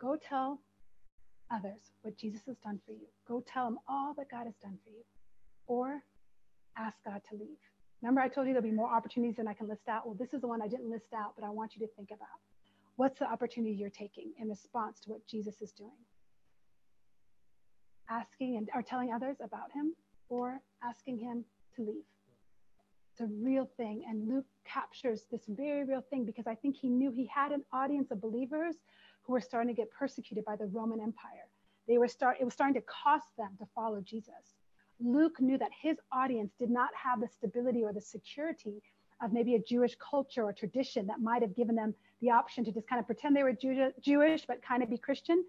Go tell others what Jesus has done for you. Go tell them all that God has done for you. Or ask God to leave. Remember, I told you there'll be more opportunities than I can list out. Well, this is the one I didn't list out, but I want you to think about. What's the opportunity you're taking in response to what Jesus is doing? asking and or telling others about him or asking him to leave. It's a real thing. And Luke captures this very real thing because I think he knew he had an audience of believers who were starting to get persecuted by the Roman Empire. They were start it was starting to cost them to follow Jesus. Luke knew that his audience did not have the stability or the security of maybe a Jewish culture or tradition that might have given them the option to just kind of pretend they were Jew- Jewish but kind of be Christian.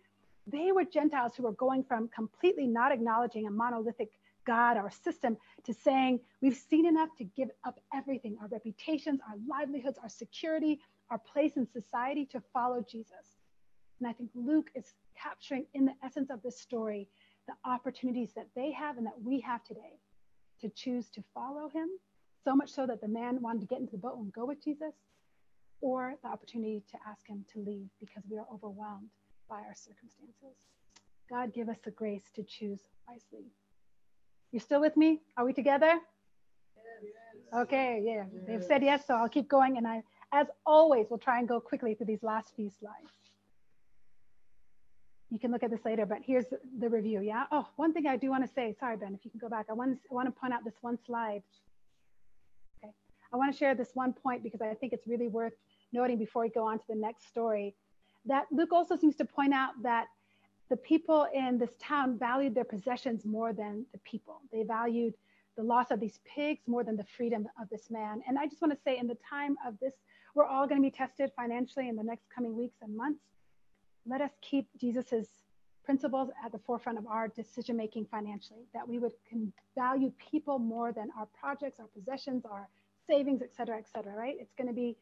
They were Gentiles who were going from completely not acknowledging a monolithic God, our system, to saying we've seen enough to give up everything our reputations, our livelihoods, our security, our place in society to follow Jesus. And I think Luke is capturing in the essence of this story the opportunities that they have and that we have today to choose to follow him, so much so that the man wanted to get into the boat and go with Jesus, or the opportunity to ask him to leave because we are overwhelmed by our circumstances. God, give us the grace to choose wisely. You still with me? Are we together? Okay, yeah. They've said yes, so I'll keep going. And I, as always, we'll try and go quickly through these last few slides. You can look at this later, but here's the review. Yeah. Oh, one thing I do want to say. Sorry, Ben, if you can go back. I want I want to point out this one slide. Okay. I want to share this one point because I think it's really worth noting before we go on to the next story. That Luke also seems to point out that the people in this town valued their possessions more than the people. They valued the loss of these pigs more than the freedom of this man. And I just want to say, in the time of this, we're all going to be tested financially in the next coming weeks and months let us keep Jesus's principles at the forefront of our decision making financially, that we would value people more than our projects, our possessions, our savings, et cetera, et cetera, right? It's going to be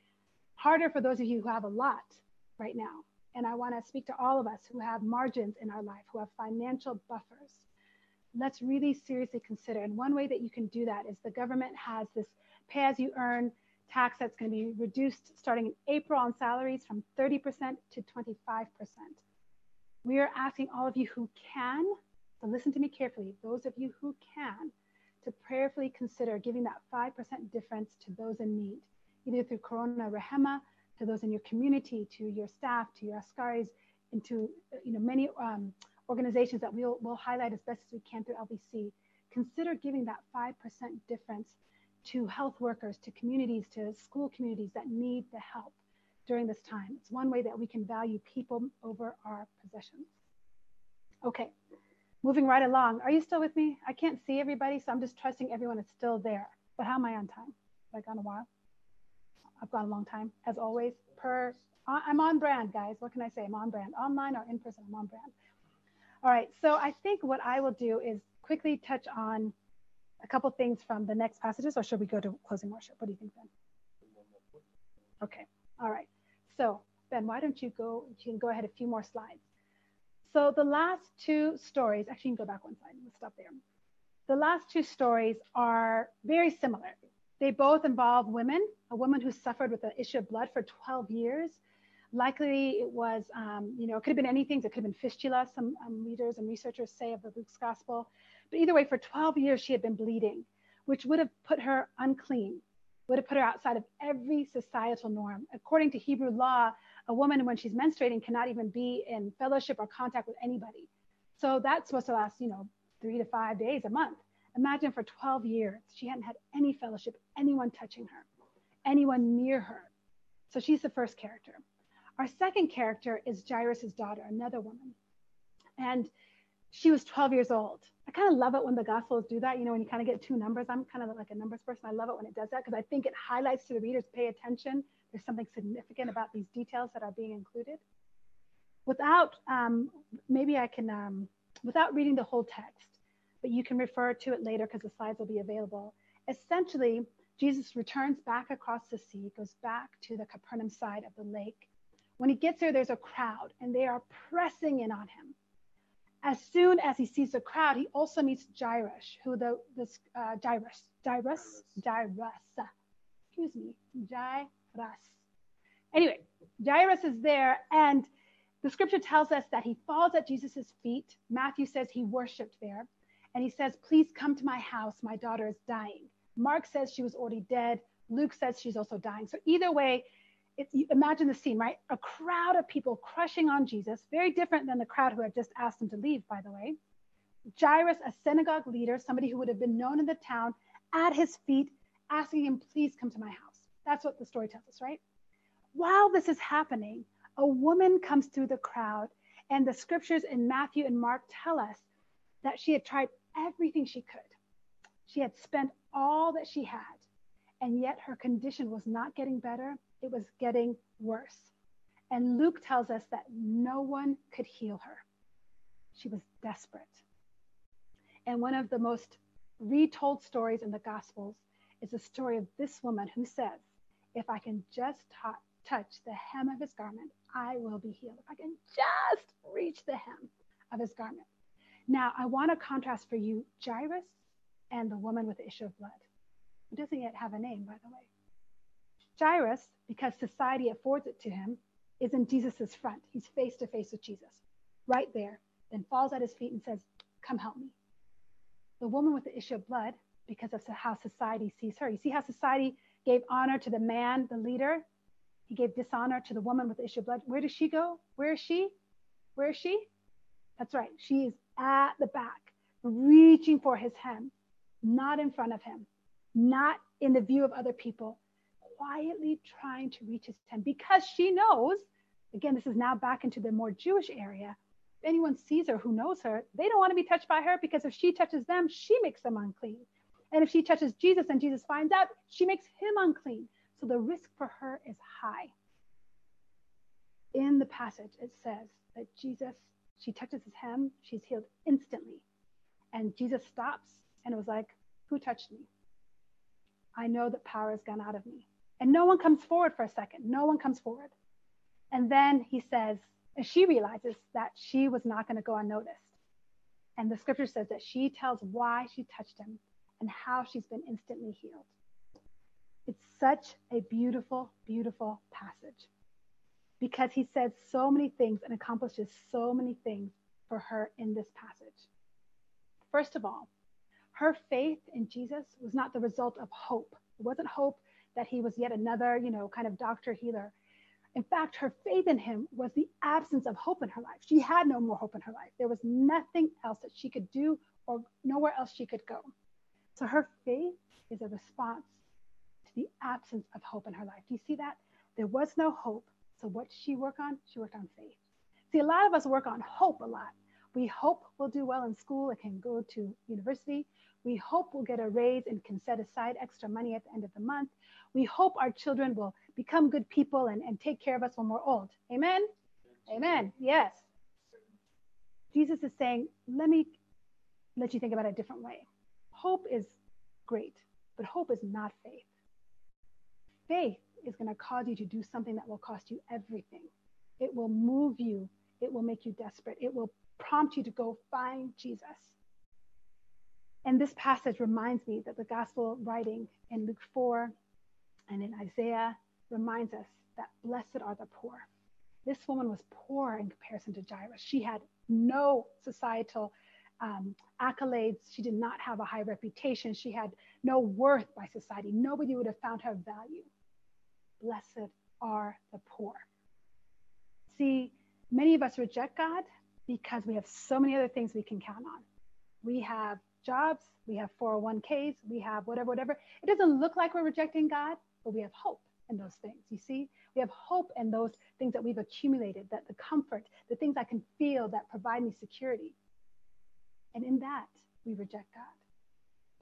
harder for those of you who have a lot right now. And I want to speak to all of us who have margins in our life, who have financial buffers. Let's really seriously consider. And one way that you can do that is the government has this pay as you earn tax that's going to be reduced starting in April on salaries from 30% to 25%. We are asking all of you who can, so listen to me carefully, those of you who can, to prayerfully consider giving that 5% difference to those in need, either through Corona Rehema, to those in your community, to your staff, to your askaris, and to you know, many um, organizations that we'll, we'll highlight as best as we can through LBC. Consider giving that 5% difference to health workers, to communities, to school communities that need the help during this time. It's one way that we can value people over our possessions. Okay, moving right along. Are you still with me? I can't see everybody, so I'm just trusting everyone is still there. But how am I on time? I gone a while? I've gone a long time, as always. Per, I'm on brand, guys. What can I say? I'm on brand. Online or in person, I'm on brand. All right, so I think what I will do is quickly touch on a couple things from the next passages, or should we go to closing worship? What do you think, Ben? Okay, all right. So, Ben, why don't you go, you can go ahead a few more slides. So the last two stories, actually you can go back one slide, let's stop there. The last two stories are very similar. They both involve women, a woman who suffered with an issue of blood for 12 years. Likely it was, um, you know, it could have been anything. It could have been fistula, some um, readers and researchers say of the Luke's gospel. But either way, for 12 years, she had been bleeding, which would have put her unclean, would have put her outside of every societal norm. According to Hebrew law, a woman, when she's menstruating, cannot even be in fellowship or contact with anybody. So that's supposed to last, you know, three to five days a month. Imagine for 12 years, she hadn't had any fellowship, anyone touching her, anyone near her. So she's the first character. Our second character is Jairus' daughter, another woman. And she was 12 years old. I kind of love it when the Gospels do that. You know, when you kind of get two numbers. I'm kind of like a numbers person. I love it when it does that because I think it highlights to the readers pay attention. There's something significant about these details that are being included. Without, um, maybe I can, um, without reading the whole text, but you can refer to it later because the slides will be available. Essentially, Jesus returns back across the sea, goes back to the Capernaum side of the lake. When he gets there, there's a crowd and they are pressing in on him as soon as he sees the crowd, he also meets Jairus, who the this uh, Jairus, Jairus, Jairus, excuse me, Jairus. Anyway, Jairus is there, and the scripture tells us that he falls at Jesus' feet. Matthew says he worshipped there, and he says, "Please come to my house. My daughter is dying." Mark says she was already dead. Luke says she's also dying. So either way, imagine the scene, right? A crowd of people crushing on Jesus, very different than the crowd who had just asked him to leave, by the way. Jairus, a synagogue leader, somebody who would have been known in the town, at his feet, asking him, please come to my house. That's what the story tells us, right? While this is happening, a woman comes through the crowd, and the scriptures in Matthew and Mark tell us that she had tried everything she could. She had spent all that she had, and yet her condition was not getting better it was getting worse. And Luke tells us that no one could heal her. She was desperate. And one of the most retold stories in the Gospels is the story of this woman who says, If I can just t- touch the hem of his garment, I will be healed. If I can just reach the hem of his garment. Now, I want to contrast for you Jairus and the woman with the issue of blood, who doesn't yet have a name, by the way. Jairus, because society affords it to him, is in Jesus' front. He's face to face with Jesus, right there, then falls at his feet and says, Come help me. The woman with the issue of blood, because of how society sees her. You see how society gave honor to the man, the leader? He gave dishonor to the woman with the issue of blood. Where does she go? Where is she? Where is she? That's right. She is at the back, reaching for his hem, not in front of him, not in the view of other people, quietly trying to reach his hem because she knows, again, this is now back into the more Jewish area. If anyone sees her who knows her, they don't want to be touched by her because if she touches them, she makes them unclean. And if she touches Jesus and Jesus finds out, she makes him unclean. So the risk for her is high. In the passage, it says that Jesus, she touches his hem, she's healed instantly. And Jesus stops and it was like, Who touched me? I know that power has gone out of me. And no one comes forward for a second. No one comes forward. And then he says, and she realizes that she was not going to go unnoticed. And the scripture says that she tells why she touched him and how she's been instantly healed. It's such a beautiful, beautiful passage because he says so many things and accomplishes so many things for her in this passage. First of all, her faith in Jesus was not the result of hope. It wasn't hope that he was yet another, you know, kind of doctor healer. In fact, her faith in him was the absence of hope in her life. She had no more hope in her life. There was nothing else that she could do or nowhere else she could go. So her faith is a response to the absence of hope in her life. Do you see that? There was no hope. So what did she work on? She worked on faith. See, a lot of us work on hope a lot. We hope we'll do well in school and can go to university. We hope we'll get a raise and can set aside extra money at the end of the month. We hope our children will become good people and, and take care of us when we're old. Amen? Amen. Yes. Jesus is saying, let me let you think about it a different way. Hope is great, but hope is not faith. Faith is going to cause you to do something that will cost you everything. It will move you, it will make you desperate, it will prompt you to go find Jesus. And this passage reminds me that the gospel writing in Luke 4 and in Isaiah reminds us that blessed are the poor. This woman was poor in comparison to Jairus. She had no societal um, accolades. She did not have a high reputation. She had no worth by society. Nobody would have found her value. Blessed are the poor. See, many of us reject God because we have so many other things we can count on. We have jobs, we have 401ks, we have whatever, whatever. It doesn't look like we're rejecting God, but we have hope in those things. You see, we have hope in those things that we've accumulated, that the comfort, the things I can feel that provide me security. And in that, we reject God.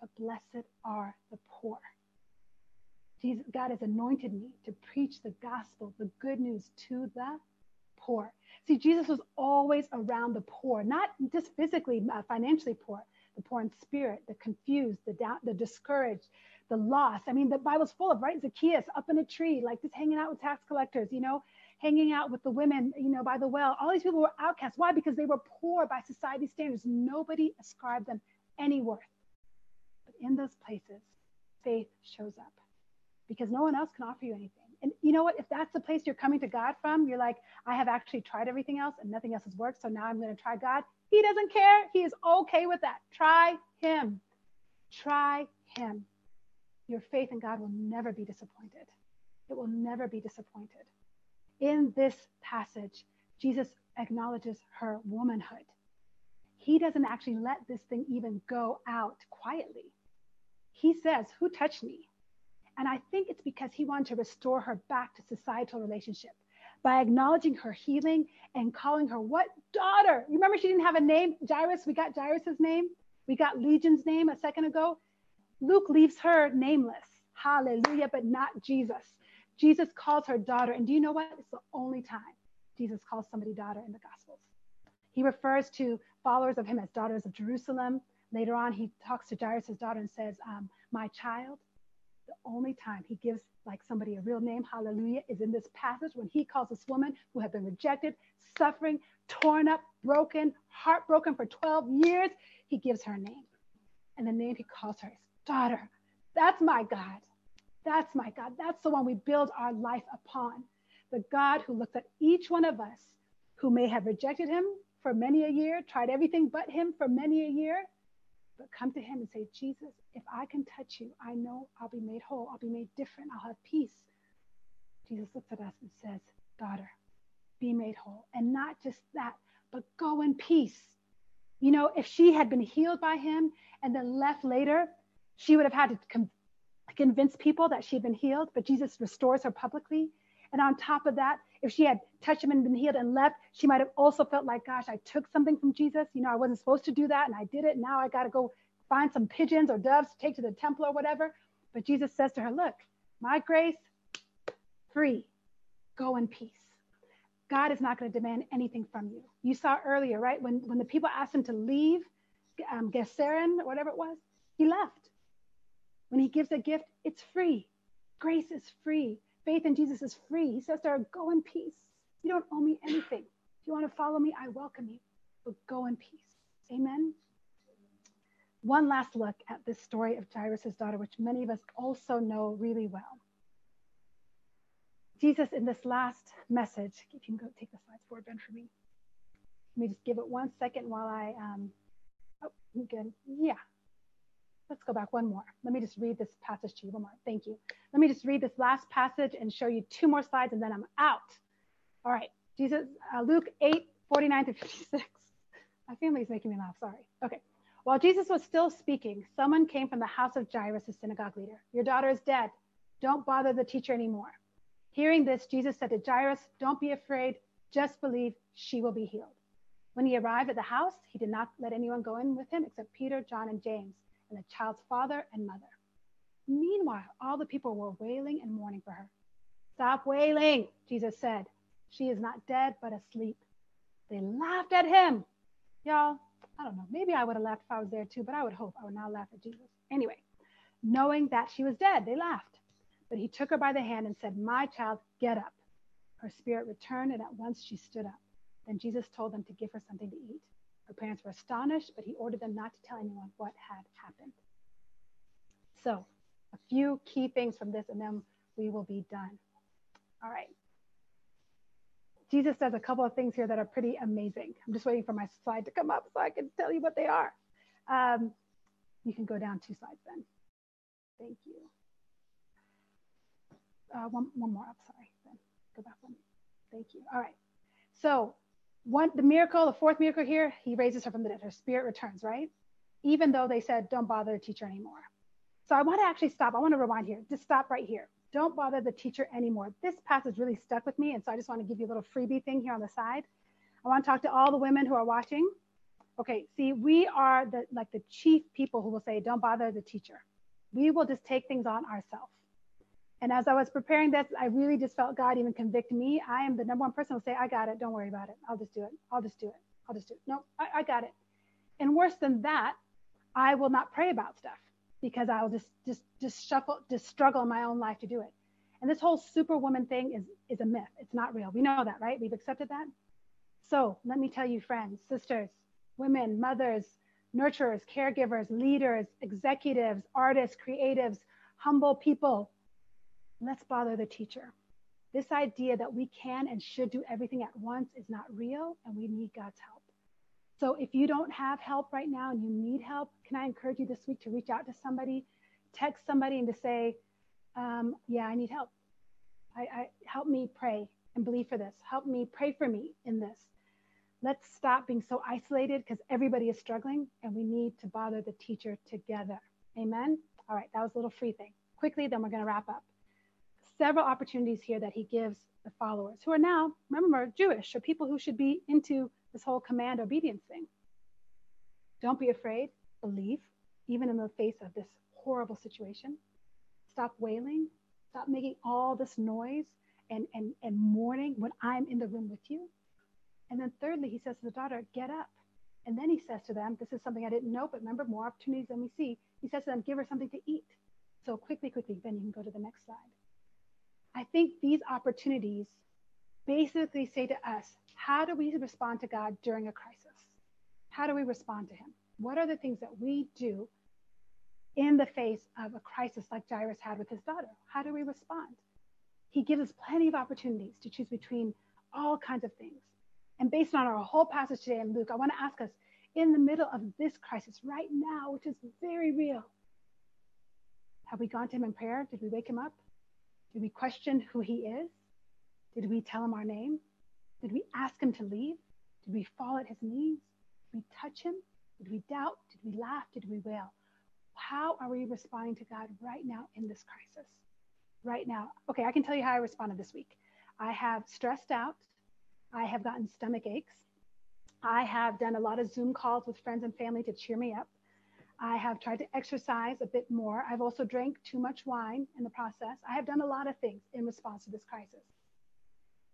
But blessed are the poor. Jesus, God has anointed me to preach the gospel, the good news to the poor. See, Jesus was always around the poor, not just physically, uh, financially poor, the poor in spirit, the confused, the down, the discouraged, the lost. I mean, the Bible's full of, right? Zacchaeus up in a tree, like just hanging out with tax collectors, you know, hanging out with the women, you know, by the well. All these people were outcasts. Why? Because they were poor by society standards. Nobody ascribed them any worth. But in those places, faith shows up because no one else can offer you anything. And you know what? If that's the place you're coming to God from, you're like, I have actually tried everything else and nothing else has worked. So now I'm going to try God. He doesn't care. He is okay with that. Try Him. Try Him. Your faith in God will never be disappointed. It will never be disappointed. In this passage, Jesus acknowledges her womanhood. He doesn't actually let this thing even go out quietly. He says, Who touched me? And I think it's because he wanted to restore her back to societal relationship by acknowledging her healing and calling her what daughter. You remember she didn't have a name, Jairus. We got Jairus's name. We got Legion's name a second ago. Luke leaves her nameless. Hallelujah, but not Jesus. Jesus calls her daughter. And do you know what? It's the only time Jesus calls somebody daughter in the Gospels. He refers to followers of him as daughters of Jerusalem, Later on, he talks to Jairus' daughter and says, um, My child, the only time he gives like somebody a real name, hallelujah, is in this passage when he calls this woman who had been rejected, suffering, torn up, broken, heartbroken for 12 years. He gives her a name. And the name he calls her is daughter. That's my God. That's my God. That's the one we build our life upon. The God who looks at each one of us who may have rejected him for many a year, tried everything but him for many a year, but come to him and say, Jesus, if I can touch you, I know I'll be made whole. I'll be made different. I'll have peace. Jesus looks at us and says, Daughter, be made whole. And not just that, but go in peace. You know, if she had been healed by him and then left later, she would have had to com- convince people that she'd been healed, but Jesus restores her publicly. And on top of that, if she had touched him and been healed and left, she might have also felt like, gosh, I took something from Jesus. You know, I wasn't supposed to do that and I did it. Now I got to go find some pigeons or doves to take to the temple or whatever. But Jesus says to her, look, my grace, free, go in peace. God is not going to demand anything from you. You saw earlier, right? When, when the people asked him to leave um, Gerasene, whatever it was, he left. When he gives a gift, it's free. Grace is free. Faith in Jesus is free. He says to her, Go in peace. You don't owe me anything. If you want to follow me, I welcome you, but go in peace. Amen. One last look at this story of Jairus' daughter, which many of us also know really well. Jesus, in this last message, if you can go take the slides forward, Ben, for me. Let me just give it one second while I, um, oh, good. Yeah, Let's go back one more. Let me just read this passage to you one more. Thank you. Let me just read this last passage and show you two more slides and then I'm out. All right. Jesus, uh, Luke 8, 49 to 56. My family is making me laugh. Sorry. Okay. While Jesus was still speaking, someone came from the house of Jairus, the synagogue leader. Your daughter is dead. Don't bother the teacher anymore. Hearing this, Jesus said to Jairus, Don't be afraid. Just believe she will be healed. When he arrived at the house, he did not let anyone go in with him except Peter, John, and James and the child's father and mother. Meanwhile, all the people were wailing and mourning for her. Stop wailing, Jesus said. She is not dead, but asleep. They laughed at him. Y'all, I don't know. Maybe I would have laughed if I was there too, but I would hope I would not laugh at Jesus. Anyway, knowing that she was dead, they laughed. But he took her by the hand and said, My child, get up. Her spirit returned, and at once she stood up. Then Jesus told them to give her something to eat. Her parents were astonished, but he ordered them not to tell anyone what had happened. So, a few key things from this, and then we will be done. All right. Jesus does a couple of things here that are pretty amazing. I'm just waiting for my slide to come up so I can tell you what they are. Um, you can go down two slides then. Thank you. Uh, one, one more up, sorry. Then go back one. Thank you. All right. So one the miracle, the fourth miracle here, he raises her from the dead. Her spirit returns, right? Even though they said, don't bother the teacher anymore. So I want to actually stop. I want to rewind here. Just stop right here. Don't bother the teacher anymore. This passage really stuck with me. And so I just want to give you a little freebie thing here on the side. I want to talk to all the women who are watching. Okay, see, we are the like the chief people who will say, don't bother the teacher. We will just take things on ourselves. And as I was preparing this, I really just felt God even convict me. I am the number one person who say, I got it. Don't worry about it. I'll just do it. I'll just do it. I'll just do it. No, I, I got it. And worse than that, I will not pray about stuff because I'll just just just shuffle, just struggle in my own life to do it. And this whole superwoman thing is is a myth. It's not real. We know that, right? We've accepted that. So let me tell you, friends, sisters, women, mothers, nurturers, caregivers, leaders, executives, artists, creatives, humble people, let's bother the teacher. This idea that we can and should do everything at once is not real, and we need God's help. So if you don't have help right now and you need help, can I encourage you this week to reach out to somebody, text somebody, and to say, um, "Yeah, I need help. I, I help me pray and believe for this. Help me pray for me in this." Let's stop being so isolated because everybody is struggling, and we need to bother the teacher together. Amen. All right, that was a little free thing. Quickly, then we're going to wrap up several opportunities here that he gives the followers who are now, remember, are Jewish or people who should be into this whole command obedience thing. Don't be afraid, believe, even in the face of this horrible situation. Stop wailing, stop making all this noise and, and, and mourning when I'm in the room with you. And then thirdly, he says to the daughter, get up And then he says to them, This is something I didn't know, but remember, more opportunities than we see. He says to them, Give her something to eat. So quickly, quickly, then you can go to the next slide. I think these opportunities basically say to us, How do we respond to God during a crisis? How do we respond to Him? What are the things that we do in the face of a crisis like Jairus had with his daughter? How do we respond? He gives us plenty of opportunities to choose between all kinds of things. And based on our whole passage today in Luke, I want to ask us in the middle of this crisis right now, which is very real, have we gone to him in prayer? Did we wake him up? Did we question who he is? Did we tell him our name? Did we ask him to leave? Did we fall at his knees? Did we touch him? Did we doubt? Did we laugh? Did we wail? How are we responding to God right now in this crisis? Right now. Okay, I can tell you how I responded this week. I have stressed out. I have gotten stomach aches. I have done a lot of Zoom calls with friends and family to cheer me up. I have tried to exercise a bit more. I've also drank too much wine in the process. I have done a lot of things in response to this crisis.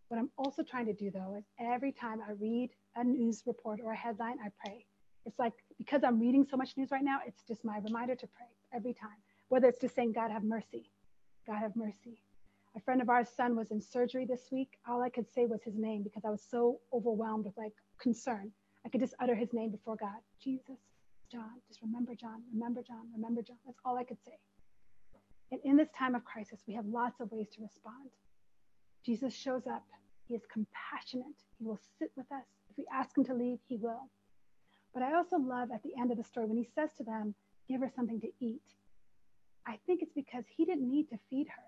What I'm also trying to do, though, is every time I read a news report or a headline, I pray. It's like because I'm reading so much news right now, it's just my reminder to pray every time, whether it's just saying, God have mercy, God have mercy. A friend of ours' son was in surgery this week. All I could say was his name because I was so overwhelmed with like concern. I could just utter his name before God Jesus, John, just remember John, remember John, remember John. That's all I could say. And in this time of crisis, we have lots of ways to respond. Jesus shows up. He is compassionate. He will sit with us. If we ask him to leave, he will. But I also love at the end of the story when he says to them, Give her something to eat. I think it's because he didn't need to feed her.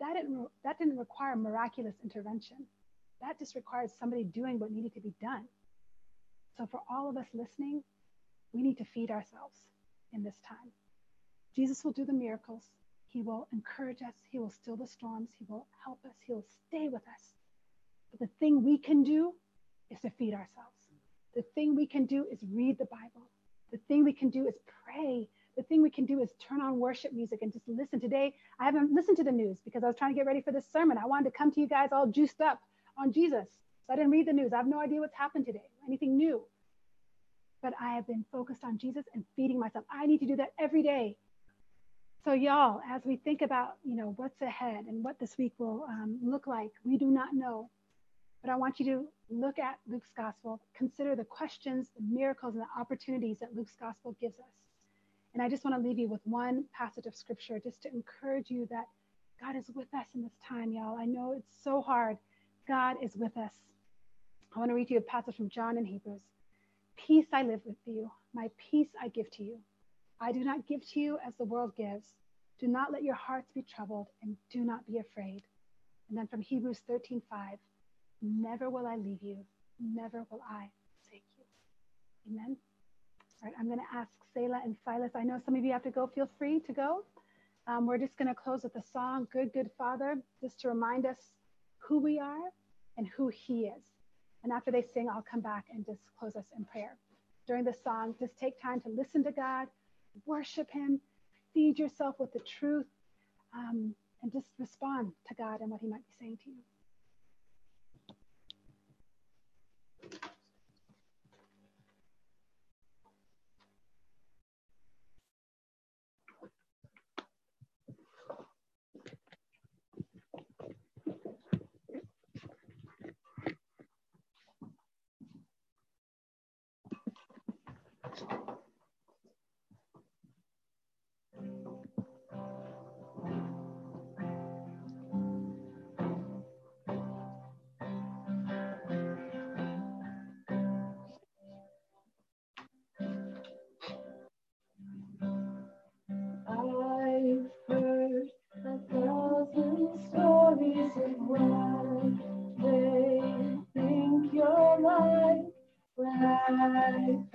That didn't, that didn't require miraculous intervention. That just required somebody doing what needed to be done. So, for all of us listening, we need to feed ourselves in this time. Jesus will do the miracles. He will encourage us. He will still the storms. He will help us. He will stay with us. But the thing we can do is to feed ourselves. The thing we can do is read the Bible. The thing we can do is pray. The thing we can do is turn on worship music and just listen. Today, I haven't listened to the news because I was trying to get ready for this sermon. I wanted to come to you guys all juiced up on Jesus. So I didn't read the news. I have no idea what's happened today, anything new. But I have been focused on Jesus and feeding myself. I need to do that every day. So y'all, as we think about, you know, what's ahead and what this week will um, look like, we do not know. But I want you to look at Luke's gospel, consider the questions, the miracles, and the opportunities that Luke's gospel gives us. And I just want to leave you with one passage of scripture just to encourage you that God is with us in this time, y'all. I know it's so hard. God is with us. I want to read you a passage from John in Hebrews. Peace I live with you, my peace I give to you. I do not give to you as the world gives. Do not let your hearts be troubled and do not be afraid. And then from Hebrews 13 5, Never will I leave you. Never will I forsake you. Amen. All right, I'm going to ask Selah and Silas. I know some of you have to go. Feel free to go. Um, we're just going to close with a song, Good, Good Father, just to remind us who we are and who He is. And after they sing, I'll come back and just close us in prayer. During the song, just take time to listen to God, worship Him, feed yourself with the truth, um, and just respond to God and what He might be saying to you. Bye.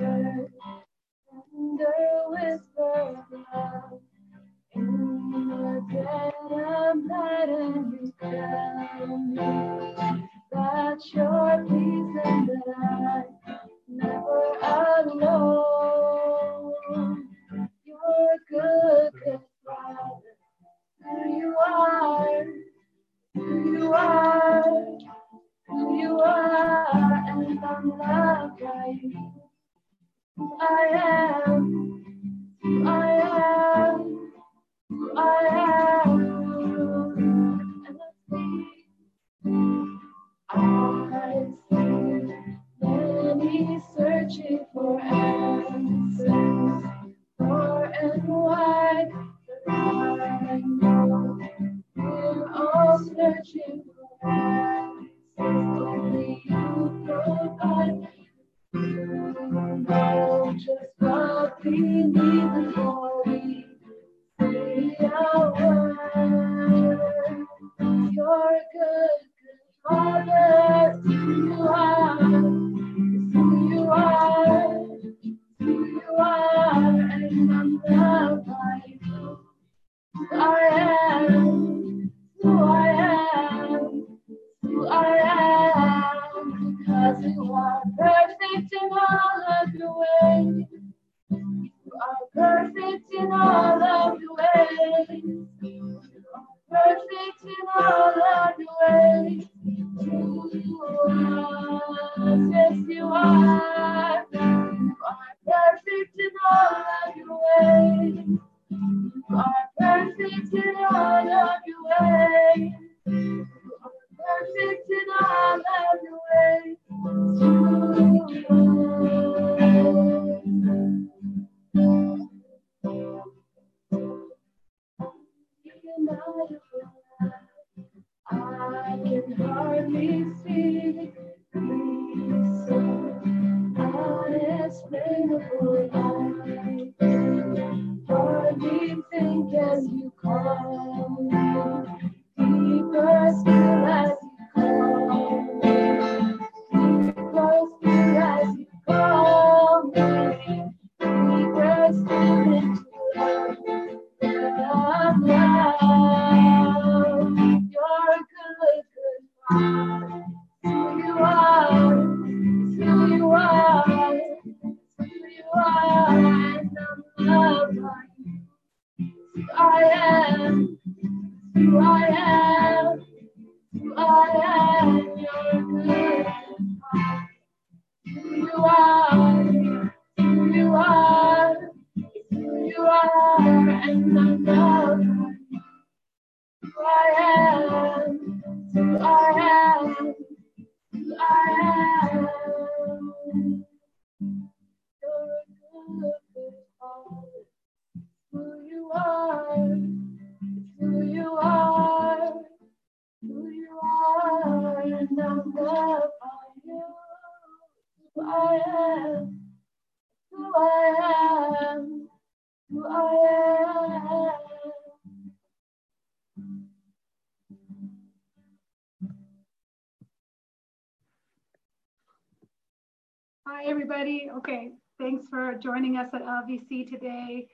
Okay, thanks for joining us at LVC today.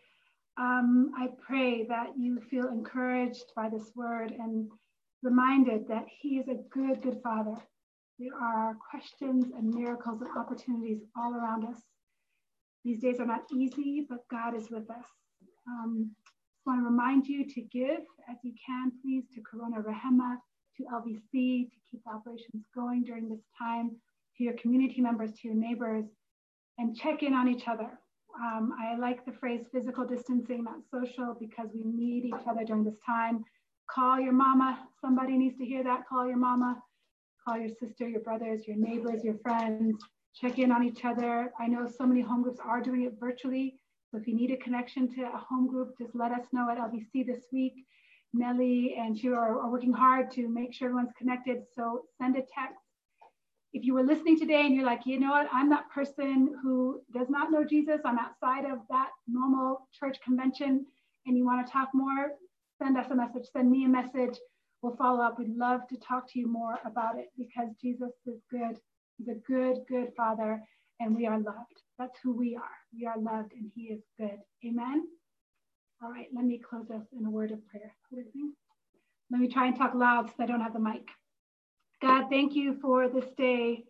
Um, I pray that you feel encouraged by this word and reminded that He is a good, good Father. There are questions and miracles and opportunities all around us. These days are not easy, but God is with us. Um, just want to remind you to give as you can, please, to Corona Rahema, to LVC, to keep operations going during this time, to your community members, to your neighbors, and check in on each other. Um, I like the phrase physical distancing, not social, because we need each other during this time. Call your mama. Somebody needs to hear that. Call your mama. Call your sister, your brothers, your neighbors, your friends. Check in on each other. I know so many home groups are doing it virtually. So if you need a connection to a home group, just let us know at LVC this week. Nellie and she are, are working hard to make sure everyone's connected. So send a text if you were listening today and you're like, you know what, I'm that person who does not know Jesus, I'm outside of that normal church convention, and you want to talk more, send us a message, send me a message. We'll follow up. We'd love to talk to you more about it because Jesus is good. He's a good, good Father, and we are loved. That's who we are. We are loved, and He is good. Amen. All right, let me close us in a word of prayer. Let me try and talk loud so I don't have the mic. God, thank you for this day.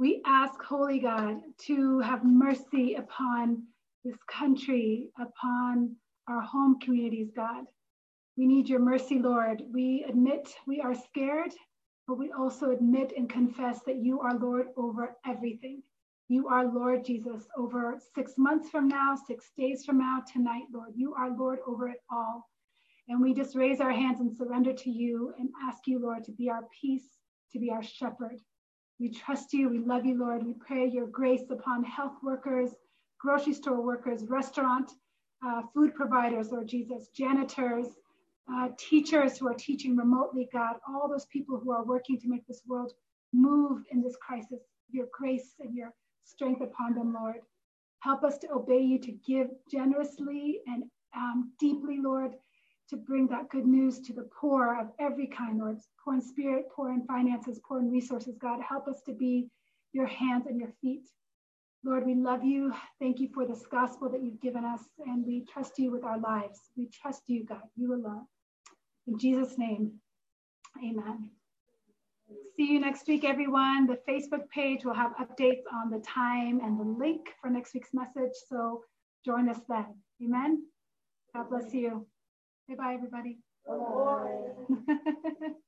We ask, Holy God, to have mercy upon this country, upon our home communities, God. We need your mercy, Lord. We admit we are scared, but we also admit and confess that you are Lord over everything. You are Lord Jesus over six months from now, six days from now, tonight, Lord. You are Lord over it all. And we just raise our hands and surrender to you and ask you, Lord, to be our peace, to be our shepherd. We trust you. We love you, Lord. We pray your grace upon health workers, grocery store workers, restaurant, uh, food providers, Lord Jesus, janitors, uh, teachers who are teaching remotely, God, all those people who are working to make this world move in this crisis, your grace and your strength upon them, Lord. Help us to obey you, to give generously and um, deeply, Lord, to bring that good news to the poor of every kind, Lord, poor in spirit, poor in finances, poor in resources. God, help us to be your hands and your feet. Lord, we love you. Thank you for this gospel that you've given us, and we trust you with our lives. We trust you, God, you alone. In Jesus' name, amen. See you next week, everyone. The Facebook page will have updates on the time and the link for next week's message. So join us then. Amen. God bless you. Bye bye, everybody. Bye. *laughs*